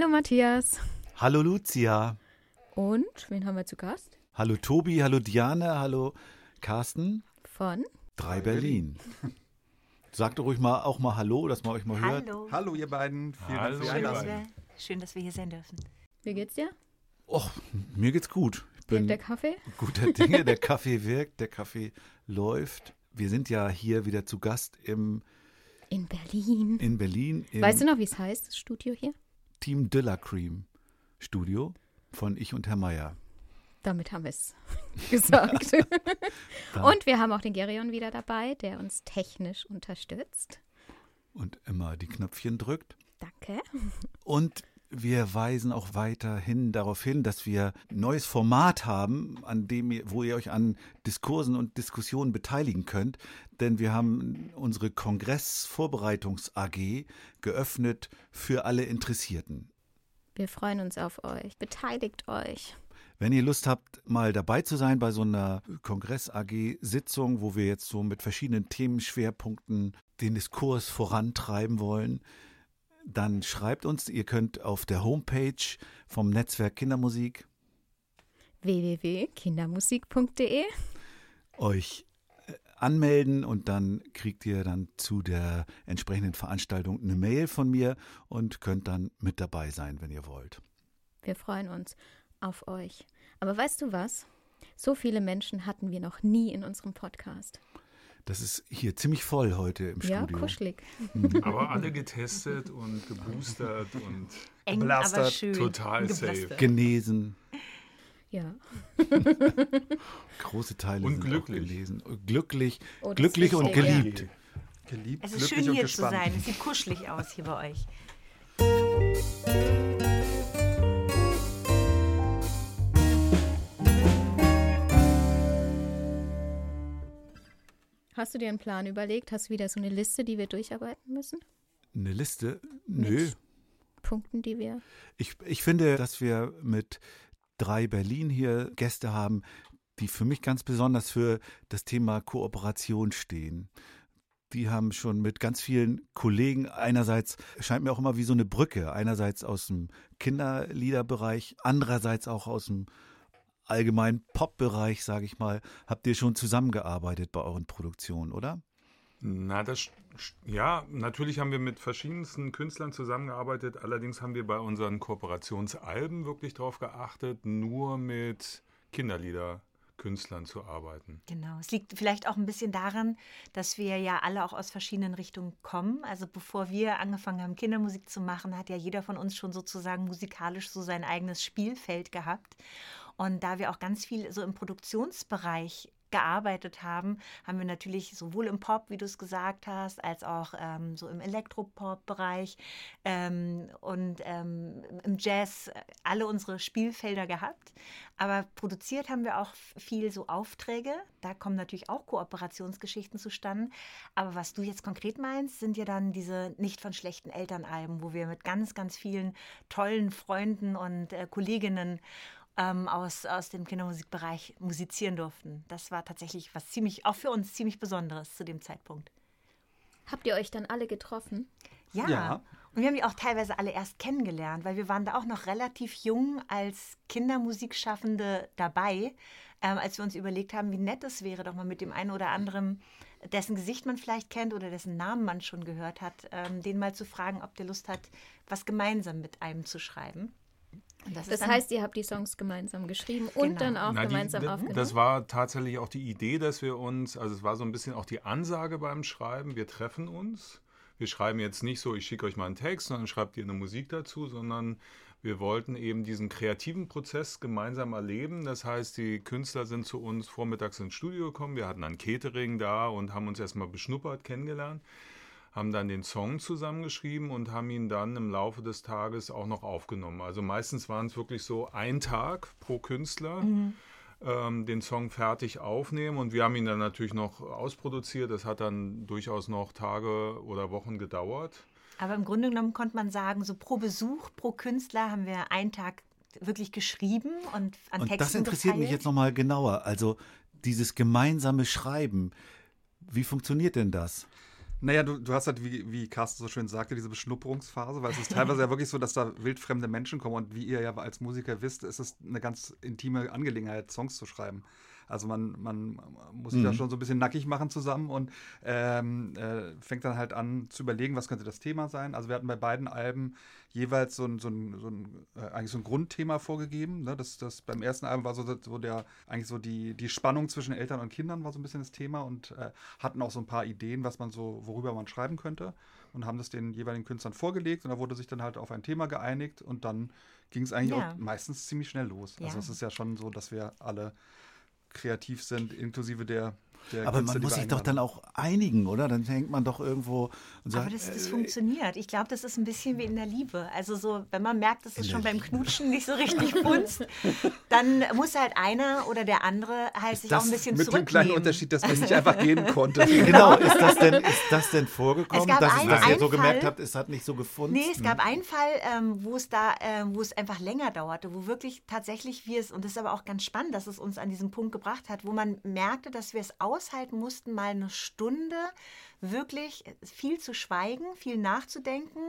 Hallo Matthias. Hallo Lucia. Und wen haben wir zu Gast? Hallo Tobi, hallo Diane, hallo Carsten. Von? Drei Berlin. Sagt doch ruhig mal auch mal Hallo, dass man euch mal hört. Hallo. Hallo ihr beiden, vielen Hallo, Dank für die Schön dass, Einladung. wir, schön, dass wir hier sein dürfen. Wie geht's dir? Och, mir geht's gut. Ich bin der Kaffee? guter Dinge. Der Kaffee wirkt, der Kaffee läuft. Wir sind ja hier wieder zu Gast im, In Berlin. in Berlin im Weißt du noch, wie es heißt, das Studio hier? Team Dilla Cream Studio von Ich und Herr Meier. Damit haben wir es gesagt. Und wir haben auch den Gerion wieder dabei, der uns technisch unterstützt. Und immer die Knöpfchen drückt. Danke. Und wir weisen auch weiterhin darauf hin, dass wir ein neues Format haben, an dem ihr, wo ihr euch an Diskursen und Diskussionen beteiligen könnt. Denn wir haben unsere Kongressvorbereitungs AG geöffnet für alle Interessierten. Wir freuen uns auf euch. Beteiligt euch. Wenn ihr Lust habt, mal dabei zu sein bei so einer Kongress-AG-Sitzung, wo wir jetzt so mit verschiedenen Themenschwerpunkten den Diskurs vorantreiben wollen, dann schreibt uns. Ihr könnt auf der Homepage vom Netzwerk Kindermusik www.kindermusik.de euch äh, anmelden und dann kriegt ihr dann zu der entsprechenden Veranstaltung eine Mail von mir und könnt dann mit dabei sein, wenn ihr wollt. Wir freuen uns auf euch. Aber weißt du was? So viele Menschen hatten wir noch nie in unserem Podcast. Das ist hier ziemlich voll heute im Ja, Studio. kuschelig. Aber alle getestet und geboostert und Eng, schön. total Geblastet. safe. Genesen. Ja. Große Teile Und sind glücklich. auch gelesen. Glücklich, Oh, glücklich und wichtig, ja. geliebt. Geliebt, Es ist schön hier gespannt. zu sein. Es sieht kuschelig aus hier bei euch. Hast du dir einen Plan überlegt? Hast du wieder so eine Liste, die wir durcharbeiten müssen? Eine Liste? Nö. Mit Punkten, die wir. Ich, ich finde, dass wir mit drei Berlin hier Gäste haben, die für mich ganz besonders für das Thema Kooperation stehen. Die haben schon mit ganz vielen Kollegen einerseits, scheint mir auch immer wie so eine Brücke, einerseits aus dem Kinderliederbereich, andererseits auch aus dem allgemeinen Pop-Bereich, sage ich mal. Habt ihr schon zusammengearbeitet bei euren Produktionen, oder? Na, das, ja, natürlich haben wir mit verschiedensten Künstlern zusammengearbeitet. Allerdings haben wir bei unseren Kooperationsalben wirklich darauf geachtet, nur mit Kinderliederkünstlern zu arbeiten. Genau. Es liegt vielleicht auch ein bisschen daran, dass wir ja alle auch aus verschiedenen Richtungen kommen. Also bevor wir angefangen haben, Kindermusik zu machen, hat ja jeder von uns schon sozusagen musikalisch so sein eigenes Spielfeld gehabt. Und da wir auch ganz viel so im Produktionsbereich gearbeitet haben, haben wir natürlich sowohl im Pop, wie du es gesagt hast, als auch ähm, so im Elektropop-Bereich ähm, und ähm, im Jazz alle unsere Spielfelder gehabt. Aber produziert haben wir auch viel so Aufträge. Da kommen natürlich auch Kooperationsgeschichten zustande. Aber was du jetzt konkret meinst, sind ja dann diese nicht von schlechten Elternalben, wo wir mit ganz, ganz vielen tollen Freunden und äh, Kolleginnen ähm, aus, aus dem Kindermusikbereich musizieren durften. Das war tatsächlich was ziemlich, auch für uns ziemlich Besonderes zu dem Zeitpunkt. Habt ihr euch dann alle getroffen? Ja. Ja. Und wir haben die auch teilweise alle erst kennengelernt, weil wir waren da auch noch relativ jung als Kindermusikschaffende dabei, ähm, als wir uns überlegt haben, wie nett es wäre, doch mal mit dem einen oder anderen, dessen Gesicht man vielleicht kennt oder dessen Namen man schon gehört hat, ähm, den mal zu fragen, ob der Lust hat, was gemeinsam mit einem zu schreiben. Das Das heißt, ihr habt die Songs gemeinsam geschrieben und Genau. dann auch Na, die- gemeinsam d- aufgenommen. Das war tatsächlich auch die Idee, dass wir uns, also es war so ein bisschen auch die Ansage beim Schreiben, wir treffen uns, wir schreiben jetzt nicht so, ich schicke euch mal einen Text und dann schreibt ihr eine Musik dazu, sondern wir wollten eben diesen kreativen Prozess gemeinsam erleben. Das heißt, die Künstler sind zu uns vormittags ins Studio gekommen. Wir hatten ein Catering da und haben uns erstmal beschnuppert, kennengelernt, haben dann den Song zusammengeschrieben und haben ihn dann im Laufe des Tages auch noch aufgenommen. Also meistens waren es wirklich so ein Tag pro Künstler. Ähm, den Song fertig aufnehmen und wir haben ihn dann natürlich noch ausproduziert. Das hat dann durchaus noch Tage oder Wochen gedauert. Aber im Grunde genommen konnte man sagen, so pro Besuch, pro Künstler haben wir einen Tag wirklich geschrieben und an Und Texten das interessiert mich gefeilt. jetzt nochmal genauer. Also dieses gemeinsame Schreiben. Wie funktioniert denn das? Naja, du, du hast halt, wie, wie Carsten so schön sagte, diese Beschnupperungsphase, weil es ist teilweise ja wirklich so, dass da wildfremde Menschen kommen und wie ihr ja als Musiker wisst, ist es eine ganz intime Angelegenheit, Songs zu schreiben. Also man, man muss sich da schon so ein bisschen nackig machen zusammen und ähm, äh, fängt dann halt an zu überlegen, was könnte das Thema sein. Also wir hatten bei beiden Alben jeweils so ein, so ein, so ein äh, eigentlich so ein Grundthema vorgegeben. Ne? Das, das beim ersten Album war so, so der eigentlich so die, die Spannung zwischen Eltern und Kindern war so ein bisschen das Thema und äh, hatten auch so ein paar Ideen, was man so, worüber man schreiben könnte und haben das den jeweiligen Künstlern vorgelegt und da wurde sich dann halt auf ein Thema geeinigt und dann ging es eigentlich Ja. auch meistens ziemlich schnell los. Ja. Also es ist ja schon so, dass wir alle kreativ sind, inklusive der, der Aber man muss sich doch dann auch einigen, oder? Dann hängt man doch irgendwo und sagt, Aber das, das äh, funktioniert. Ich glaube, das ist ein bisschen wie in der Liebe. Also so, wenn man merkt, dass es schon beim Knutschen nicht so richtig funzt, dann muss halt einer oder der andere halt sich auch ein bisschen mit dem zurücknehmen. kleinen Unterschied, dass man nicht einfach gehen konnte. Genau, ist das denn, ist das denn vorgekommen, Es dass, es, einen- dass ihr so gemerkt habt, es hat nicht so gefunden? Nee, es gab einen Fall, ähm, wo es da, ähm, wo es einfach länger dauerte, wo wirklich tatsächlich wir es, und das ist aber auch ganz spannend, dass es uns an diesen Punkt gebracht hat, wo man merkte, dass wir es aushalten mussten, mal eine Stunde wirklich viel zu schweigen, viel nachzudenken,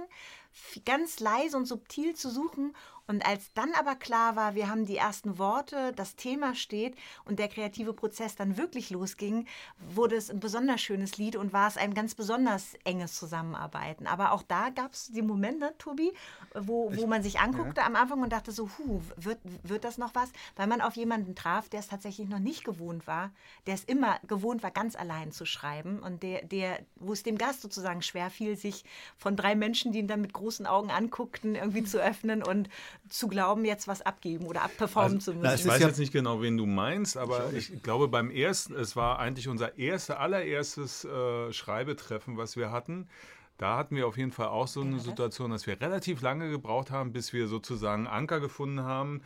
ganz leise und subtil zu suchen. Und als dann aber klar war, wir haben die ersten Worte, das Thema steht und der kreative Prozess dann wirklich losging, wurde es ein besonders schönes Lied und war es ein ganz besonders enges Zusammenarbeiten. Aber auch da gab es die Momente, Tobi, wo, wo man sich anguckte am Anfang und dachte so, hu, wird, wird das noch was? Weil man auf jemanden traf, der es tatsächlich noch nicht gewohnt war, der es immer gewohnt war, ganz allein zu schreiben und der, der, wo es dem Gast sozusagen schwer fiel, sich von drei Menschen, die ihn dann mit großen Augen anguckten, irgendwie zu öffnen und zu glauben, jetzt was abgeben oder abperformen zu müssen. na, Ich weiß ja- jetzt nicht genau, wen du meinst, aber ich glaube beim ersten, es war eigentlich unser erster, allererstes äh, Schreibetreffen, was wir hatten. Da hatten wir auf jeden Fall auch so eine Situation, dass wir relativ lange gebraucht haben, bis wir sozusagen Anker gefunden haben.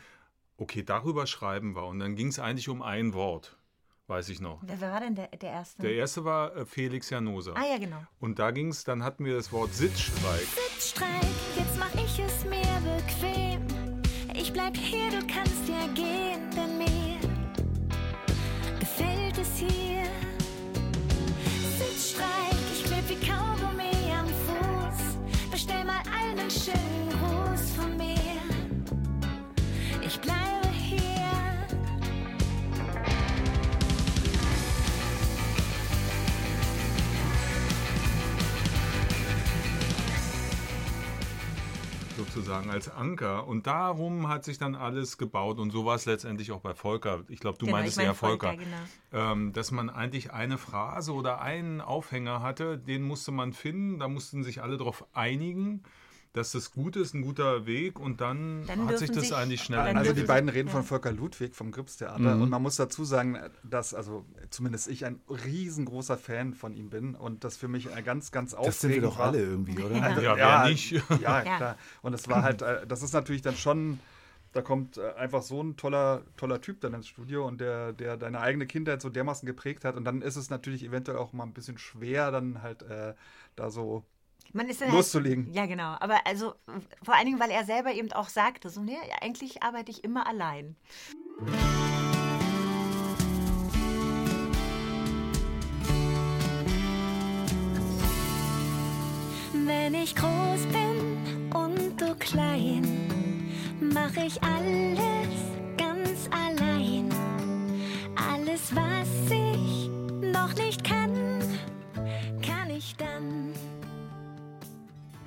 Okay, darüber schreiben wir. Und dann ging es eigentlich um ein Wort, weiß ich noch. Wer wer war denn der, der Erste? Der erste war äh, Felix Janosa. ah ja, genau. Und da ging es, dann hatten wir das Wort Sitzstreik. Sitzstreik, jetzt mach ich es mir bequem. Ich bleib hier, du kannst ja gehen, denn mir gefällt es hier. Sozusagen als Anker. Und darum hat sich dann alles gebaut. Und so war es letztendlich auch bei Volker. Ich glaube, du Genau, meintest ich meine ja Volker. Volker, genau. ähm, dass man eigentlich eine Phrase oder einen Aufhänger hatte, den musste man finden. Da mussten sich alle darauf einigen, dass das gut ist, ein guter Weg. Und dann, Dann hat sich das sich- eigentlich schnell Also die beiden reden Ja. von Volker Ludwig vom Gripstheater und man muss dazu sagen, dass also zumindest ich ein riesengroßer Fan von ihm bin und das für mich ein ganz, ganz aufregend das sind wir doch war. alle irgendwie, oder? Ja. ja, wer nicht? Ja, Ja. klar. Und es war halt, äh, das ist natürlich dann schon, da kommt äh, einfach so ein toller, toller Typ dann ins Studio und der, der deine eigene Kindheit so dermaßen geprägt hat. Und dann ist es natürlich eventuell auch mal ein bisschen schwer, dann halt äh, da so. Man ist dann Loszulegen. Halt, ja, genau. Aber also vor allen Dingen, weil er selber eben auch sagte, so, nee, eigentlich arbeite ich immer allein. Wenn ich groß bin und du klein, mach ich alles ganz allein. Alles, was ich noch nicht kann, kann ich dann.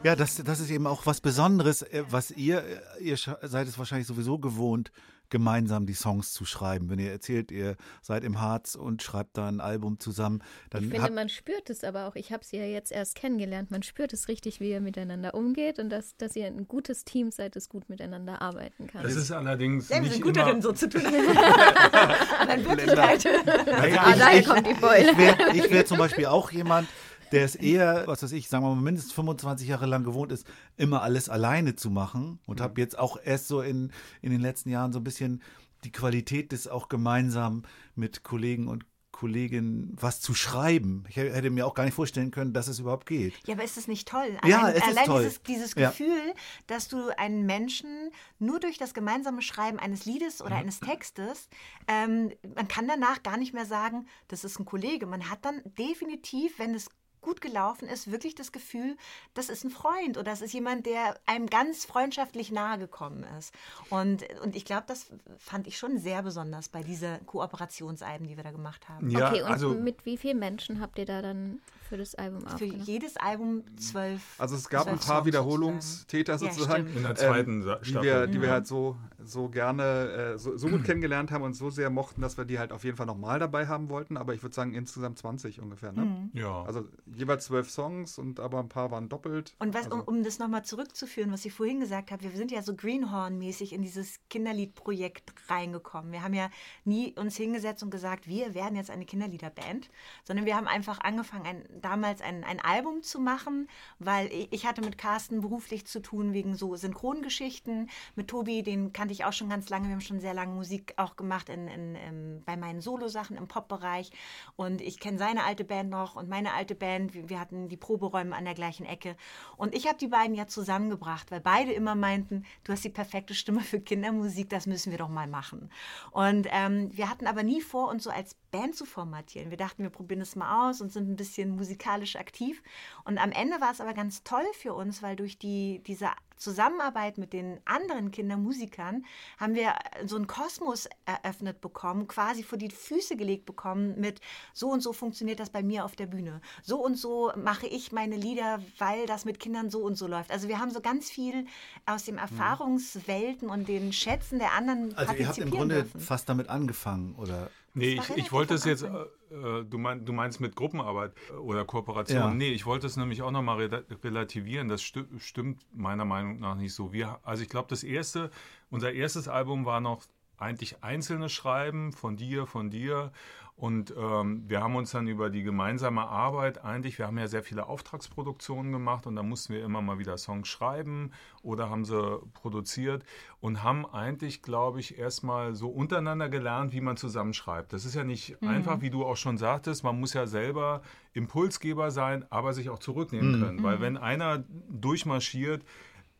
Ja, das, das ist eben auch was Besonderes, äh, was ihr, äh, ihr seid es wahrscheinlich sowieso gewohnt, gemeinsam die Songs zu schreiben. Wenn ihr erzählt, ihr seid im Harz und schreibt da ein Album zusammen, dann Ich finde, man spürt es aber auch. Ich habe sie ja jetzt erst kennengelernt. Man spürt es richtig, wie ihr miteinander umgeht und dass, dass ihr ein gutes Team seid, das gut miteinander arbeiten kann. Das ist allerdings Ja, nicht sind gut immer, darin, so zu tun. Aber in Wirklichkeit. Naja, ich- kommt die Beule. Ich wäre wär zum Beispiel auch jemand, der es eher, was weiß ich, sagen wir mal, mindestens 25 Jahre lang gewohnt ist, immer alles alleine zu machen und habe jetzt auch erst so in, in den letzten Jahren so ein bisschen die Qualität des auch gemeinsam mit Kollegen und Kolleginnen was zu schreiben. Ich hätte mir auch gar nicht vorstellen können, dass es überhaupt geht. Ja, aber ist es nicht toll? Ja, allein es ist allein toll. dieses, dieses Ja. Gefühl, dass du einen Menschen nur durch das gemeinsame Schreiben eines Liedes oder eines Textes, ähm, man kann danach gar nicht mehr sagen, das ist ein Kollege. Man hat dann definitiv, wenn es gut gelaufen ist, wirklich das Gefühl, das ist ein Freund oder das ist jemand, der einem ganz freundschaftlich nahe gekommen ist. Und, und ich glaube, das fand ich schon sehr besonders bei dieser Kooperationsalben, die wir da gemacht haben. ja, okay, und also mit wie vielen Menschen habt ihr da dann für das Album Für aufgenommen? jedes Album zwölf. Also es gab ein paar Songs Wiederholungstäter Ja, sozusagen, stimmt. in der zweiten Sa- die Staffel. wir, die wir halt so, so gerne, äh, so, so gut kennengelernt haben und so sehr mochten, dass wir die halt auf jeden Fall nochmal dabei haben wollten. Aber ich würde sagen insgesamt 20 ungefähr. Ne? ja. Also jeweils zwölf Songs und aber ein paar waren doppelt. Und was, also, um, um das nochmal zurückzuführen, was ich vorhin gesagt habe, wir sind ja so Greenhorn-mäßig in dieses Kinderliedprojekt reingekommen. Wir haben ja nie uns hingesetzt und gesagt, wir werden jetzt eine Kinderliederband, sondern wir haben einfach angefangen, ein, damals ein, ein Album zu machen, weil ich, hatte mit Carsten beruflich zu tun wegen so Synchrongeschichten. Mit Tobi, den kannte ich auch schon ganz lange. Wir haben schon sehr lange Musik auch gemacht in, in, in, bei meinen Solosachen im Pop-Bereich. Und ich kenne seine alte Band noch und meine alte Band. Wir, wir hatten die Proberäume an der gleichen Ecke. Und ich habe die beiden ja zusammengebracht, weil beide immer meinten, du hast die perfekte Stimme für Kindermusik, das müssen wir doch mal machen. Und ähm, wir hatten aber nie vor, uns so als Band zu formatieren. Wir dachten, wir probieren es mal aus und sind ein bisschen musikalisch aktiv. Und am Ende war es aber ganz toll für uns, weil durch die, diese Zusammenarbeit mit den anderen Kindermusikern haben wir so einen Kosmos eröffnet bekommen, quasi vor die Füße gelegt bekommen mit so und so funktioniert das bei mir auf der Bühne. So und so mache ich meine Lieder, weil das mit Kindern so und so läuft. Also wir haben so ganz viel aus den Erfahrungswelten und den Schätzen der anderen Also ihr habt im partizipieren Grunde dürfen. fast damit angefangen, oder? Nee, ich, ich wollte es jetzt, äh, äh, du, mein, du meinst mit Gruppenarbeit äh, oder Kooperation. Ja. Nee, ich wollte es nämlich auch nochmal re relativieren. Das sti stimmt meiner Meinung nach nicht so. Wir, also ich glaube, das erste, unser erstes Album war noch eigentlich einzelne Schreiben von dir, von dir. Und ähm, wir haben uns dann über die gemeinsame Arbeit eigentlich, wir haben ja sehr viele Auftragsproduktionen gemacht und da mussten wir immer mal wieder Songs schreiben oder haben sie produziert und haben eigentlich, glaube ich, erstmal so untereinander gelernt, wie man zusammenschreibt. Das ist ja nicht einfach, wie du auch schon sagtest, man muss ja selber Impulsgeber sein, aber sich auch zurücknehmen können. Weil wenn einer durchmarschiert,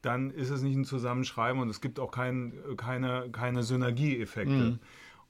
dann ist es nicht ein Zusammenschreiben und es gibt auch kein, keine, keine Synergieeffekte.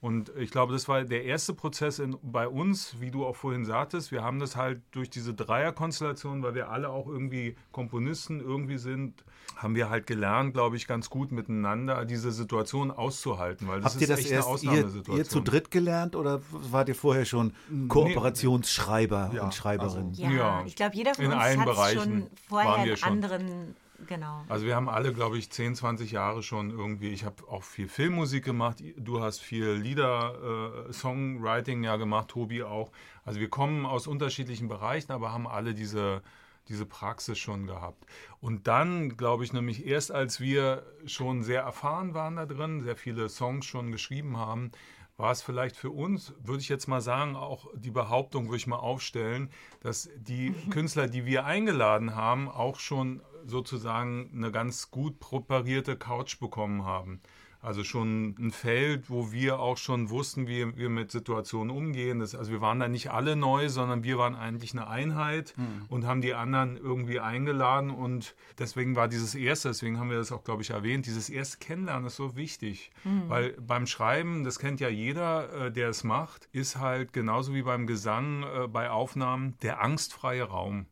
Und ich glaube, das war der erste Prozess in, bei uns, wie du auch vorhin sagtest. Wir haben das halt durch diese Dreierkonstellation, weil wir alle auch irgendwie Komponisten irgendwie sind, haben wir halt gelernt, glaube ich, ganz gut miteinander diese Situation auszuhalten. Weil das Habt ihr ist das echt erst eine ihr, Ausnahmesituation. ihr zu dritt gelernt oder wart ihr vorher schon Kooperationsschreiber Ja, und Schreiberin? also- Ja, Ja, ich glaube, jeder von in uns hat schon vorher einen schon. anderen, genau. Also wir haben alle, glaube ich, 10, 20 Jahre schon irgendwie, ich habe auch viel Filmmusik gemacht, du hast viel Lieder, äh, Songwriting ja gemacht, Tobi auch. Also wir kommen aus unterschiedlichen Bereichen, aber haben alle diese, diese Praxis schon gehabt. Und dann, glaube ich, nämlich erst als wir schon sehr erfahren waren da drin, sehr viele Songs schon geschrieben haben, war es vielleicht für uns, würde ich jetzt mal sagen, auch die Behauptung, würde ich mal aufstellen, dass die Künstler, die wir eingeladen haben, auch schon sozusagen eine ganz gut präparierte Couch bekommen haben. Also schon ein Feld, wo wir auch schon wussten, wie wir mit Situationen umgehen. Das, also wir waren da nicht alle neu, sondern wir waren eigentlich eine Einheit und haben die anderen irgendwie eingeladen. Und deswegen war dieses erste, deswegen haben wir das auch, glaube ich, erwähnt, dieses erste Kennenlernen ist so wichtig. Weil beim Schreiben, das kennt ja jeder, äh, der es macht, ist halt genauso wie beim Gesang äh, bei Aufnahmen der angstfreie Raum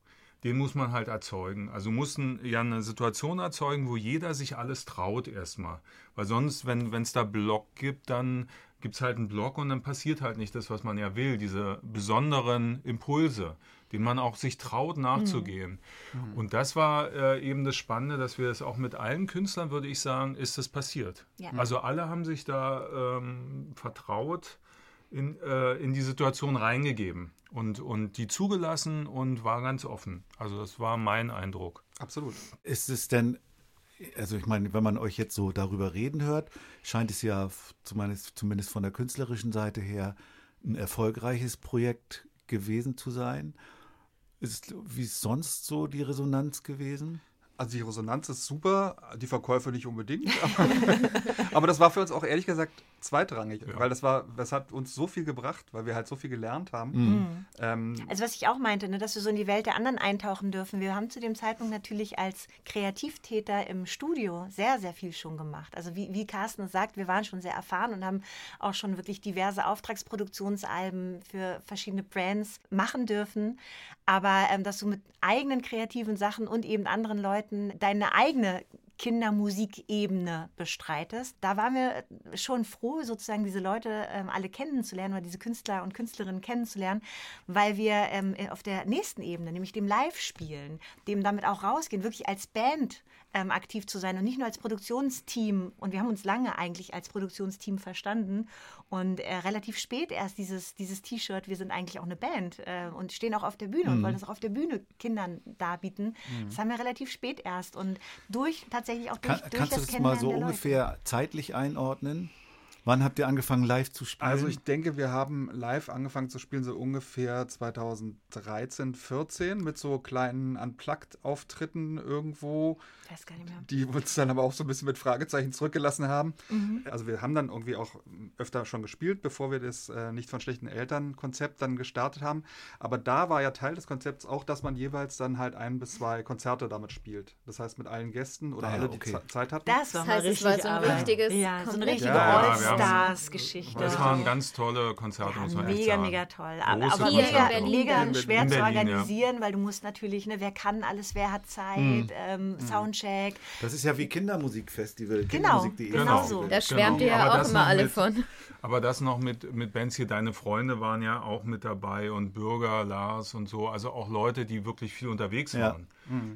den muss man halt erzeugen. Also mussten ja eine Situation erzeugen, wo jeder sich alles traut erstmal. Weil sonst, wenn es da Block gibt, dann gibt es halt einen Block und dann passiert halt nicht das, was man ja will, diese besonderen Impulse. den man auch sich traut nachzugehen. Und das war äh, eben das Spannende, dass wir es auch mit allen Künstlern, würde ich sagen, ist das passiert. Ja. Also alle haben sich da ähm, vertraut in, äh, in die Situation reingegeben und, und die zugelassen und war ganz offen. Also das war mein Eindruck. Absolut. Ist es denn, also ich meine, wenn man euch jetzt so darüber reden hört, scheint es ja zumindest, zumindest von der künstlerischen Seite her ein erfolgreiches Projekt gewesen zu sein. Ist, wie ist sonst so die Resonanz gewesen? Also die Resonanz ist super, die Verkäufe nicht unbedingt. Aber, aber das war für uns auch ehrlich gesagt zweitrangig, weil das war, das hat uns so viel gebracht, weil wir halt so viel gelernt haben. Ähm, Also was ich auch meinte, ne, dass wir so in die Welt der anderen eintauchen dürfen. Wir haben zu dem Zeitpunkt natürlich als Kreativtäter im Studio sehr, sehr viel schon gemacht. Also wie, wie Carsten sagt, wir waren schon sehr erfahren und haben auch schon wirklich diverse Auftragsproduktionsalben für verschiedene Brands machen dürfen. Aber ähm, dass du mit eigenen kreativen Sachen und eben anderen Leuten deine eigene Kindermusikebene bestreitest. Da waren wir schon froh, sozusagen diese Leute ähm, alle kennenzulernen oder diese Künstler und Künstlerinnen kennenzulernen, weil wir ähm, auf der nächsten Ebene, nämlich dem Live-Spielen, dem damit auch rausgehen, wirklich als Band ähm, aktiv zu sein und nicht nur als Produktionsteam. Und wir haben uns lange eigentlich als Produktionsteam verstanden und äh, relativ spät erst dieses, dieses T-Shirt, wir sind eigentlich auch eine Band äh, und stehen auch auf der Bühne und wollen das auch auf der Bühne Kindern darbieten. Das haben wir relativ spät erst und durch tatsächlich auch durch, Kann, durch kannst du das das mal so ungefähr zeitlich einordnen? Wann habt ihr angefangen live zu spielen? Also ich denke, wir haben live angefangen zu spielen so ungefähr 2013, 14 mit so kleinen Unplugged-Auftritten irgendwo, Leute. Ich weiß gar nicht mehr. die uns dann aber auch so ein bisschen mit Fragezeichen zurückgelassen haben. Also wir haben dann irgendwie auch öfter schon gespielt, bevor wir das äh, nicht von schlechten Eltern Konzept dann gestartet haben. Aber da war ja Teil des Konzepts auch, dass man jeweils dann halt ein bis zwei Konzerte damit spielt. Das heißt mit allen Gästen oder Ah ja, alle, die okay. Ze- Zeit hatten. Das war Das heißt, es richtig war so ein Arbeit. richtiges ja, so eine richtige Ja, ja, wir haben- All-Stars-Geschichte. Das waren ganz tolle Konzerte, Ja, muss man echt mega, sagen. mega toll. Aber, Große aber Hier in mega, Berlin mega schwer In zu Berlin, ja. organisieren, weil du musst natürlich, ne, wer kann alles, wer hat Zeit, Hm. ähm, Soundcheck. das ist ja wie Kindermusikfestival. Genau, genau Festival. so. Da schwärmt ihr Aber ja auch das immer alle mit- von. Aber das noch mit, mit Bands hier, deine Freunde waren ja auch mit dabei und Bürger, Lars und so, also auch Leute, die wirklich viel unterwegs Ja. waren.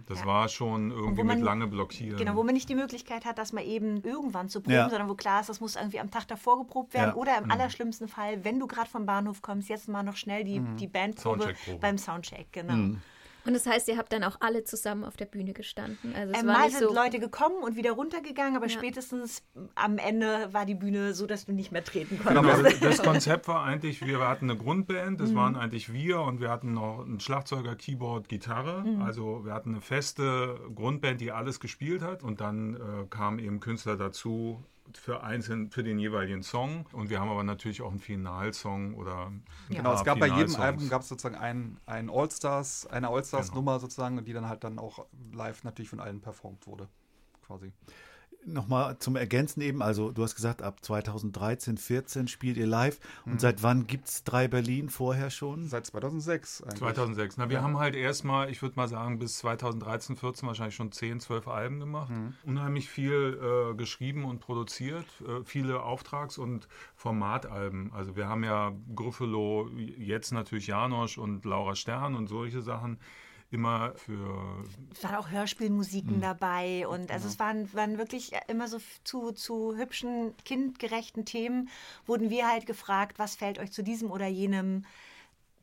Das war schon irgendwie man- mit lange blockieren. Genau, wo man nicht die Möglichkeit hat, dass man eben irgendwann zu proben, Ja. sondern wo klar ist, das muss irgendwie am Tag davor geprobt werden Ja. oder im allerschlimmsten Fall, wenn du gerade vom Bahnhof kommst, jetzt mal noch schnell die, die Bandprobe Soundcheckprobe. beim Soundcheck, genau. Und das heißt, ihr habt dann auch alle zusammen auf der Bühne gestanden. Also es Ähm, war mal nicht sind so. Leute gekommen und wieder runtergegangen, aber Ja. spätestens am Ende war die Bühne so, dass du nicht mehr treten Genau, konntest. das Konzept war eigentlich, wir hatten eine Grundband, Mhm. das waren eigentlich wir und wir hatten noch einen Schlagzeuger, Keyboard, Gitarre. Mhm. Also wir hatten eine feste Grundband, die alles gespielt hat und dann äh, kamen eben Künstler dazu für einzeln für den jeweiligen Song und wir haben aber natürlich auch einen Finalsong oder ein Genau, es gab bei jedem. Album gab es sozusagen ein, ein All-Stars, eine All-Stars-Nummer sozusagen, und die dann halt dann auch live natürlich von allen performt wurde. Quasi. Nochmal zum Ergänzen eben, also du hast gesagt, ab 2013, 14 spielt ihr live. Und seit wann gibt es drei Berlin vorher schon? Seit 2006 eigentlich. 2006. Na, wir haben halt erstmal, ich würde mal sagen, bis 2013, 14 wahrscheinlich schon 10, 12 Alben gemacht. Mhm. Unheimlich viel äh, geschrieben und produziert, äh, viele Auftrags- und Formatalben. Also wir haben ja Gruffalo, jetzt natürlich Janosch und Laura Stern und solche Sachen immer für Es waren auch Hörspielmusiken Hm. dabei und also es Genau. waren, waren wirklich immer so zu, zu hübschen, kindgerechten Themen, wurden wir halt gefragt, was fällt euch zu diesem oder jenem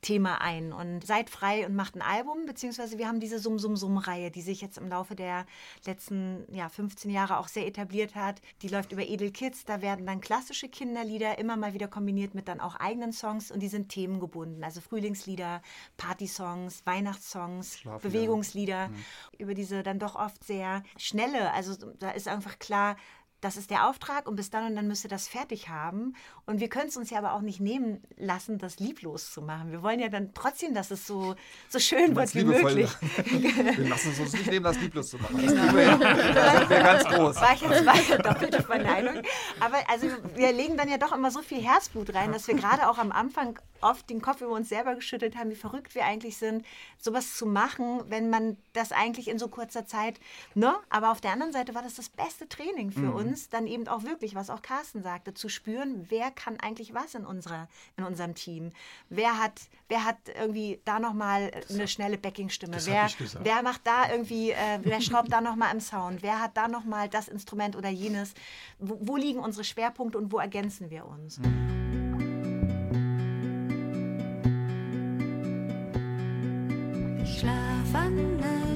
Thema ein. Und seid frei und macht ein Album, beziehungsweise wir haben diese Summ-Summ-Summ-Reihe, die sich jetzt im Laufe der letzten ja, 15 Jahre auch sehr etabliert hat. Die läuft über Edel Kids, da werden dann klassische Kinderlieder immer mal wieder kombiniert mit dann auch eigenen Songs und die sind themengebunden, also Frühlingslieder, Partysongs, Weihnachtssongs. Bewegungslieder, über diese dann doch oft sehr schnelle, also da ist einfach klar, das ist der Auftrag und bis dann und dann müsst ihr das fertig haben. Und wir können es uns ja aber auch nicht nehmen lassen, das lieblos zu machen. Wir wollen ja dann trotzdem, dass es so, so schön wird wie möglich. Wir lassen es uns nicht nehmen, das lieblos zu machen. Das wäre wär ganz groß. War ich jetzt mal doppelte Verneinung. Aber also wir legen dann ja doch immer so viel Herzblut rein, dass wir gerade auch am Anfang oft den Kopf über uns selber geschüttelt haben, wie verrückt wir eigentlich sind, sowas zu machen, wenn man das eigentlich in so kurzer Zeit, ne? Aber auf der anderen Seite war das das beste Training für uns, dann eben auch wirklich, was auch Carsten sagte, zu spüren, wer kann eigentlich was in unserer, in unserem Team, wer hat, wer hat irgendwie da noch mal eine schnelle Backingstimme, das hab wer, wer macht da irgendwie, äh, wer schraubt da noch mal im Sound, wer hat da noch mal das Instrument oder jenes, wo, wo liegen unsere Schwerpunkte und wo ergänzen wir uns? Schlaf,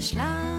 schlaf,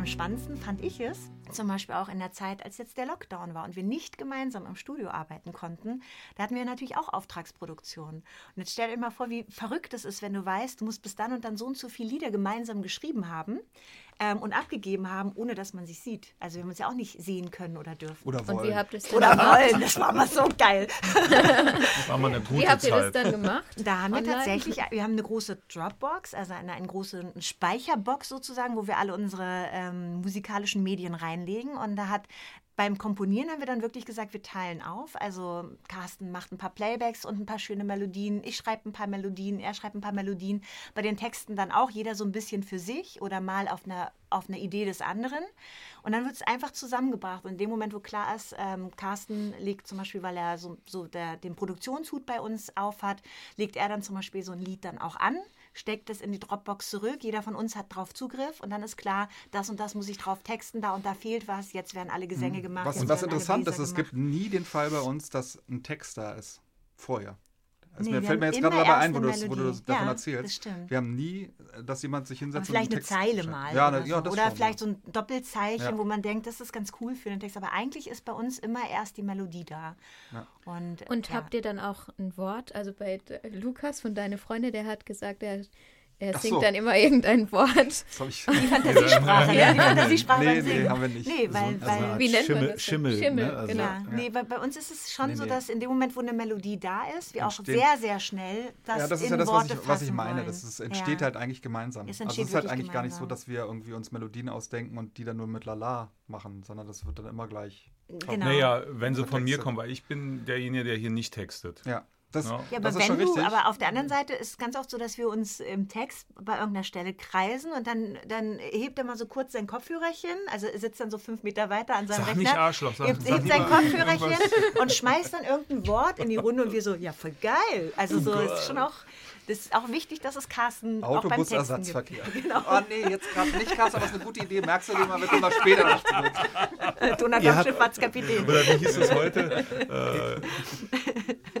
am spannendsten fand ich es, zum Beispiel auch in der Zeit, als jetzt der Lockdown war und wir nicht gemeinsam im Studio arbeiten konnten. Da hatten wir natürlich auch Auftragsproduktionen. Und jetzt stell dir mal vor, wie verrückt es ist, wenn du weißt, du musst bis dann und dann so und so viele Lieder gemeinsam geschrieben haben ähm, und abgegeben haben, ohne dass man sich sieht. Also wir haben uns ja auch nicht sehen können oder dürfen. Oder wollen. Und wie habt ihr es denn Oder gemacht? wollen, das war mal so geil. Das war mal eine gute Wie habt ihr das Zeit. dann gemacht? Da haben wir Online? tatsächlich, wir haben eine große Dropbox, also eine, eine große Speicherbox sozusagen, wo wir alle unsere ähm, musikalischen Medien reinlegen. Und da hat beim Komponieren haben wir dann wirklich gesagt, wir teilen auf. Also Carsten macht ein paar Playbacks und ein paar schöne Melodien. Ich schreibe ein paar Melodien, er schreibt ein paar Melodien. Bei den Texten dann auch jeder so ein bisschen für sich oder mal auf einer auf eine Idee des anderen. Und dann wird es einfach zusammengebracht. Und in dem Moment, wo klar ist, ähm, Carsten legt zum Beispiel, weil er so, so der, den Produktionshut bei uns aufhat, legt er dann zum Beispiel so ein Lied dann auch an, steckt es in die Dropbox zurück. Jeder von uns hat drauf Zugriff und dann ist klar, das und das muss ich drauf texten, da und da fehlt was, jetzt werden alle Gesänge gemacht. Was, was interessant ist, es gibt nie den Fall bei uns, dass ein Text da ist. Vorher. Also Nee, mir wir fällt mir haben jetzt gerade immer dabei erst ein, wo du, das- wo du Melodie. das davon Ja, erzählst. das stimmt. Wir haben nie, dass jemand sich hinsetzt Aber und vielleicht einen eine Text Zeile schreibt. mal. Ja, oder ja, so. das oder vielleicht so ein Doppelzeichen, Ja. wo man denkt, das ist ganz cool für den Text. Aber eigentlich ist bei uns immer erst die Melodie da. Ja. Und, Und ja. habt ihr dann auch ein Wort? Also bei Lukas von deine Freunde, der hat gesagt, er, er singt so. dann immer irgendein Wort. Das ich. Die Fantasiesprache, ne? Die Fantasiesprache Nee, beim nee, haben wir nicht. Nee, weil, So- also weil Art Wie nennt man Schimmel, das denn? Schimmel, Schimmel, ne? Also, genau. Ja, nee, bei, bei uns ist es schon Nee, so, nee. dass in dem Moment, wo eine Melodie da ist, wir auch Entsteht- sehr, sehr schnell das, ja, das ist in ja das, was ich, was ich meine. Das ist, entsteht ja. halt eigentlich gemeinsam. Es also es ist halt eigentlich gar nicht so, gemeinsam. dass wir irgendwie uns Melodien ausdenken und die dann nur mit Lala machen, sondern das wird dann immer gleich. Genau. Naja, wenn sie Also von mir kommen, weil ich bin derjenige, der hier nicht textet. Ja, das, Ja. Ja, aber wenn schon du, richtig. aber auf der anderen Seite ist es ganz oft so, dass wir uns im Text bei irgendeiner Stelle kreisen und dann, dann hebt er mal so kurz sein Kopfhörerchen, also er sitzt dann so fünf Meter weiter an seinem Sag Rechner, nicht Arschloch, sag- hebt, sag hebt sein Kopfhörerchen irgendwas. und schmeißt dann irgendein Wort in die Runde und wir so, ja voll geil. Also Oh so ist schon auch, das ist auch wichtig, dass es Carsten auch beim Texten Autobusersatzverkehr. gibt. Genau. Oh nee, jetzt gerade nicht Carsten, aber das ist eine gute Idee. Merkst du dir mal, wir kommen mal später noch zurück. Habt- Schifffahrtskapitän. Oder wie hieß es heute? äh,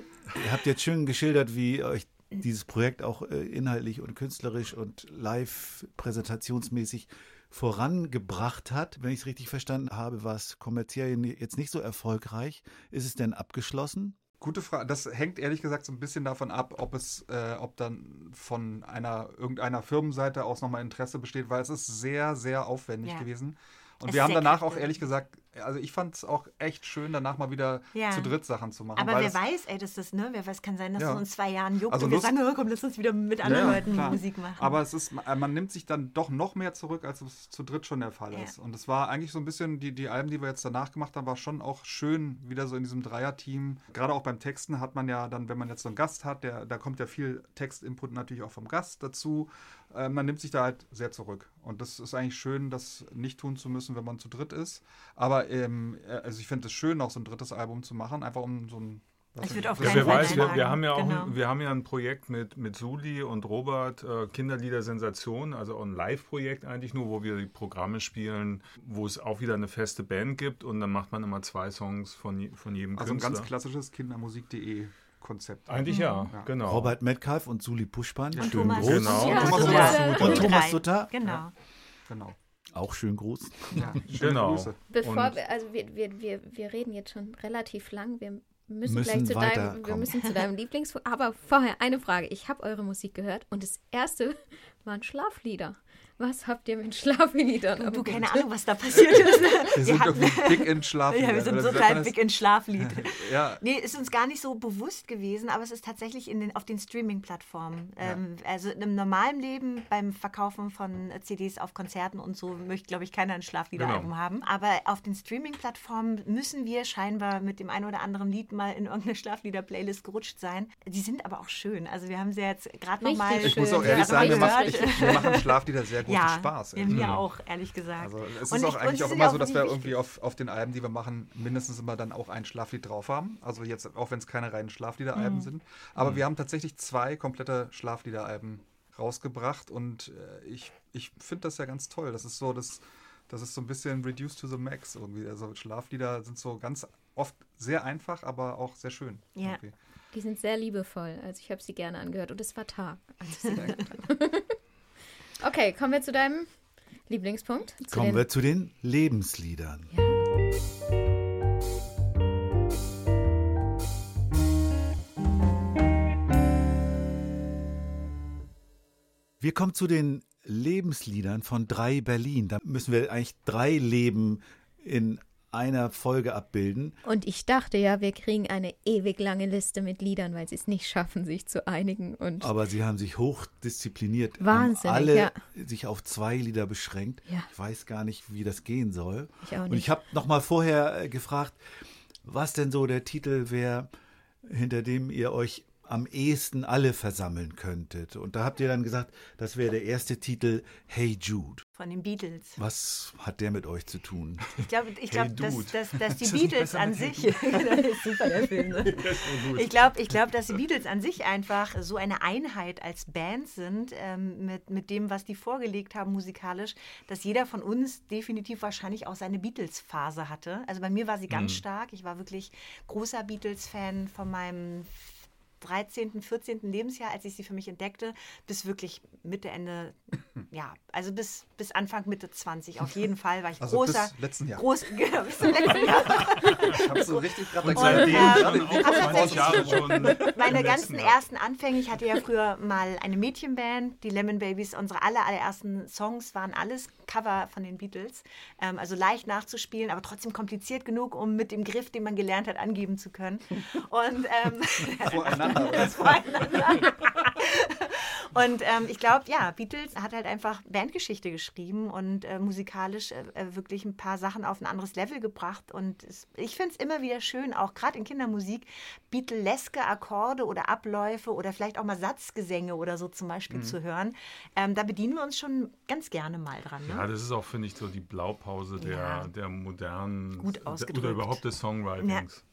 Ihr habt jetzt schön geschildert, wie euch dieses Projekt auch äh, inhaltlich und künstlerisch und live präsentationsmäßig vorangebracht hat. Wenn ich es richtig verstanden habe, war es kommerziell jetzt nicht so erfolgreich. Ist es denn abgeschlossen? Gute Frage. Das hängt ehrlich gesagt so ein bisschen davon ab, ob es, äh, ob dann von einer irgendeiner Firmenseite aus nochmal Interesse besteht, weil es ist sehr, sehr aufwendig Ja. gewesen. Und Es wir haben danach auch ehrlich gesagt, also ich fand es auch echt schön, danach mal wieder Ja. zu dritt Sachen zu machen. Aber weil wer weiß, ey, das, ne, wer weiß, kann sein, dass Ja. es uns zwei Jahren juckt Also und wir sagen, oh, komm, lass uns wieder mit anderen Ja, Leuten klar. Musik machen. Aber es ist, äh, man nimmt sich dann doch noch mehr zurück, als es zu dritt schon der Fall ist. Und es war eigentlich so ein bisschen, die, die Alben, die wir jetzt danach gemacht haben, war schon auch schön, wieder so in diesem Dreierteam. Gerade auch beim Texten hat man ja dann, wenn man jetzt so einen Gast hat, der, da kommt ja viel Textinput natürlich auch vom Gast dazu. Äh, man nimmt sich da halt sehr zurück. Und das ist eigentlich schön, das nicht tun zu müssen, wenn man zu dritt ist. Aber ähm, äh, also ich finde es schön, auch so ein drittes Album zu machen, einfach um so ein. Es ich wird auf das- keinen wer Fall weiß, wir, wir haben ja auch Genau. ein, wir haben ja ein Projekt mit, mit Suli und Robert, äh, Kinderlieder Sensation, also auch ein Live-Projekt eigentlich nur, wo wir die Programme spielen, wo es auch wieder eine feste Band gibt und dann macht man immer zwei Songs von, von jedem Also ein Künstler. ganz klassisches Kindermusik.de Konzept. Eigentlich ja, Ja. genau. Robert Metcalf und Suli Puschpan, und schön Thomas, groß. Genau. und Thomas Thomas. Sutter. Und Thomas. Sutter. Genau. Genau. Auch schön groß. Ja, schöne Genau. Grüße. Bevor Und- wir, also wir, wir, wir, wir reden jetzt schon relativ lang. Wir müssen, Müssen gleich zu deinem, wir müssen zu deinem Lieblings... Aber vorher eine Frage. Ich habe eure Musik gehört und das erste waren Schlaflieder. Was habt ihr mit Schlafliedern? Du, du keine Ahnung, was da passiert ist. Wir sind irgendwie big in Schlaf. Ja, wir sind Oder so klein big in Schlaflied. Ja, Nee, ist uns gar nicht so bewusst gewesen, aber es ist tatsächlich in den, auf den Streaming-Plattformen. Ähm, also im normalen Leben beim Verkaufen von äh, CDs auf Konzerten und so möchte, glaube ich, keiner ein Schlafliederalbum Genau. haben. Aber auf den Streaming-Plattformen müssen wir scheinbar mit dem einen oder anderen Lied mal in irgendeine Schlaflieder-Playlist gerutscht sein. Die sind aber auch schön. Also wir haben sie jetzt gerade noch Richtig mal. ich muss auch ehrlich Ja, sagen, schön. ich, mir machen Schlaflieder sehr großen ja, Spaß. Ja, mir auch, ehrlich gesagt. Also es Und ist ich- auch und eigentlich auch immer ja so, dass wir irgendwie auf, auf den Alben, die wir machen, mindestens immer dann auch ein Schlaflied drauf haben. Also jetzt, auch wenn es keine reinen Schlafliederalben Mhm. sind. Aber wir haben tatsächlich zwei komplette Schlafliederalben rausgebracht und äh, ich, ich finde das ja ganz toll. Das ist so, das, das ist so ein bisschen reduced to the max irgendwie. Also Schlaflieder sind so ganz oft sehr einfach, aber auch sehr schön. Ja. irgendwie. Die sind sehr liebevoll. Also ich habe sie gerne angehört und es war Tag, als ich sie gehört habe. Okay, kommen wir zu deinem Lieblingspunkt. Zu Kommen wir zu den Lebensliedern. Wir kommen zu den Lebensliedern von drei Berlin. Da müssen wir eigentlich drei Leben in einer Folge abbilden. Und ich dachte ja, wir kriegen eine ewig lange Liste mit Liedern, weil sie es nicht schaffen, sich zu einigen. Und Aber sie haben sich hochdiszipliniert, Wahnsinnig, haben alle ja. sich auf zwei Lieder beschränkt. Ja. Ich weiß gar nicht, wie das gehen soll. Ich auch Und nicht. ich habe noch mal vorher äh, gefragt, was denn so der Titel wäre, hinter dem ihr euch am ehesten alle versammeln könntet. Und da habt ihr dann gesagt, das wäre der erste Titel Hey Jude. Von den Beatles. Was hat der mit euch zu tun? Ich glaube, ich glaub, dass, Dude. dass, dass die das Beatles an Hey sich, super der Film, ne? ich glaube, ich glaub, dass die Beatles an sich einfach so eine Einheit als Band sind, ähm, mit, mit dem, was die vorgelegt haben musikalisch, dass jeder von uns definitiv wahrscheinlich auch seine Beatles-Phase hatte. Also bei mir war sie ganz stark. Ich war wirklich großer Beatles-Fan von meinem 13., 14. Lebensjahr, als ich sie für mich entdeckte, bis wirklich Mitte, Ende, ja, also bis, bis Anfang, Mitte 20. Auf jeden Fall war ich Also großer. bis letzten Jahr. Groß, genau, bis zum letzten Jahr. Ich habe so richtig gerade ähm, dann auch aber 20 Jahre schon. Meine ganzen Jahr. ersten Anfänge, ich hatte ja früher mal eine Mädchenband, die Lemon Babies, unsere aller, allerersten Songs waren alles Cover von den Beatles. Ähm, also leicht nachzuspielen, aber trotzdem kompliziert genug, um mit dem Griff, den man gelernt hat, angeben zu können. Und ähm. Und ähm, ich glaube, ja, Beatles hat halt einfach Bandgeschichte geschrieben und äh, musikalisch äh, äh, wirklich ein paar Sachen auf ein anderes Level gebracht. Und es, ich finde es immer wieder schön, auch gerade in Kindermusik, Beatleske Akkorde oder Abläufe oder vielleicht auch mal Satzgesänge oder so zum Beispiel zu hören. Ähm, da bedienen wir uns schon ganz gerne mal dran. Ne? Ja, das ist auch, finde ich, so die Blaupause der, Ja. der modernen der, ausgedrückt. oder überhaupt des Songwritings.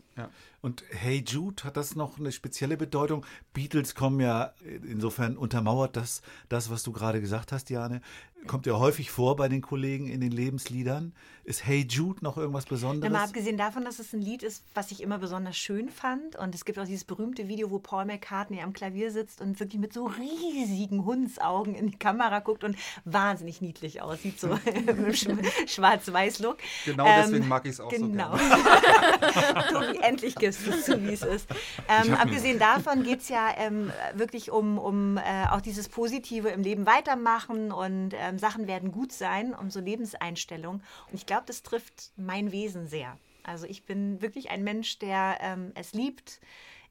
Und Hey Jude, hat das noch eine spezielle Bedeutung? Beatles kommen ja, insofern untermauert das, das, was du gerade gesagt hast, Jane, kommt ja häufig vor bei den Kollegen in den Lebensliedern. Ist Hey Jude noch irgendwas Ja, Besonderes? mal abgesehen davon, dass es ein Lied ist, was ich immer besonders schön fand. Und es gibt auch dieses berühmte Video, wo Paul McCartney am Klavier sitzt und wirklich mit so riesigen Hundsaugen in die Kamera guckt und wahnsinnig niedlich aussieht, so im Sch- Schwarz-Weiß-Look. Genau Ähm, deswegen mag ich es auch Genau. so gerne. Tobi, endlich gibst du es zu, wie es ist. Ähm, abgesehen davon geht es ja ähm, wirklich um, um äh, auch dieses Positive im Leben weitermachen und ähm, Sachen werden gut sein, um so Lebenseinstellung. Und ich glaube, das trifft mein Wesen sehr. Also ich bin wirklich ein Mensch, der ähm, es liebt,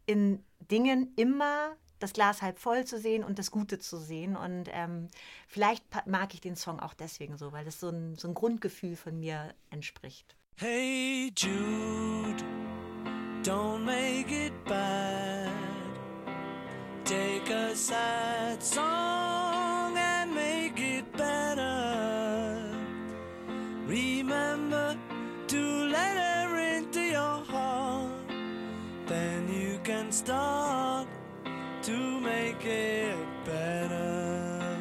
in Dingen immer das Glas halb voll zu sehen und das Gute zu sehen. Und ähm, vielleicht mag ich den Song auch deswegen so, weil das so ein, so ein Grundgefühl von mir entspricht. Hey Jude, don't make it bad. Take a sad song can start to make it better.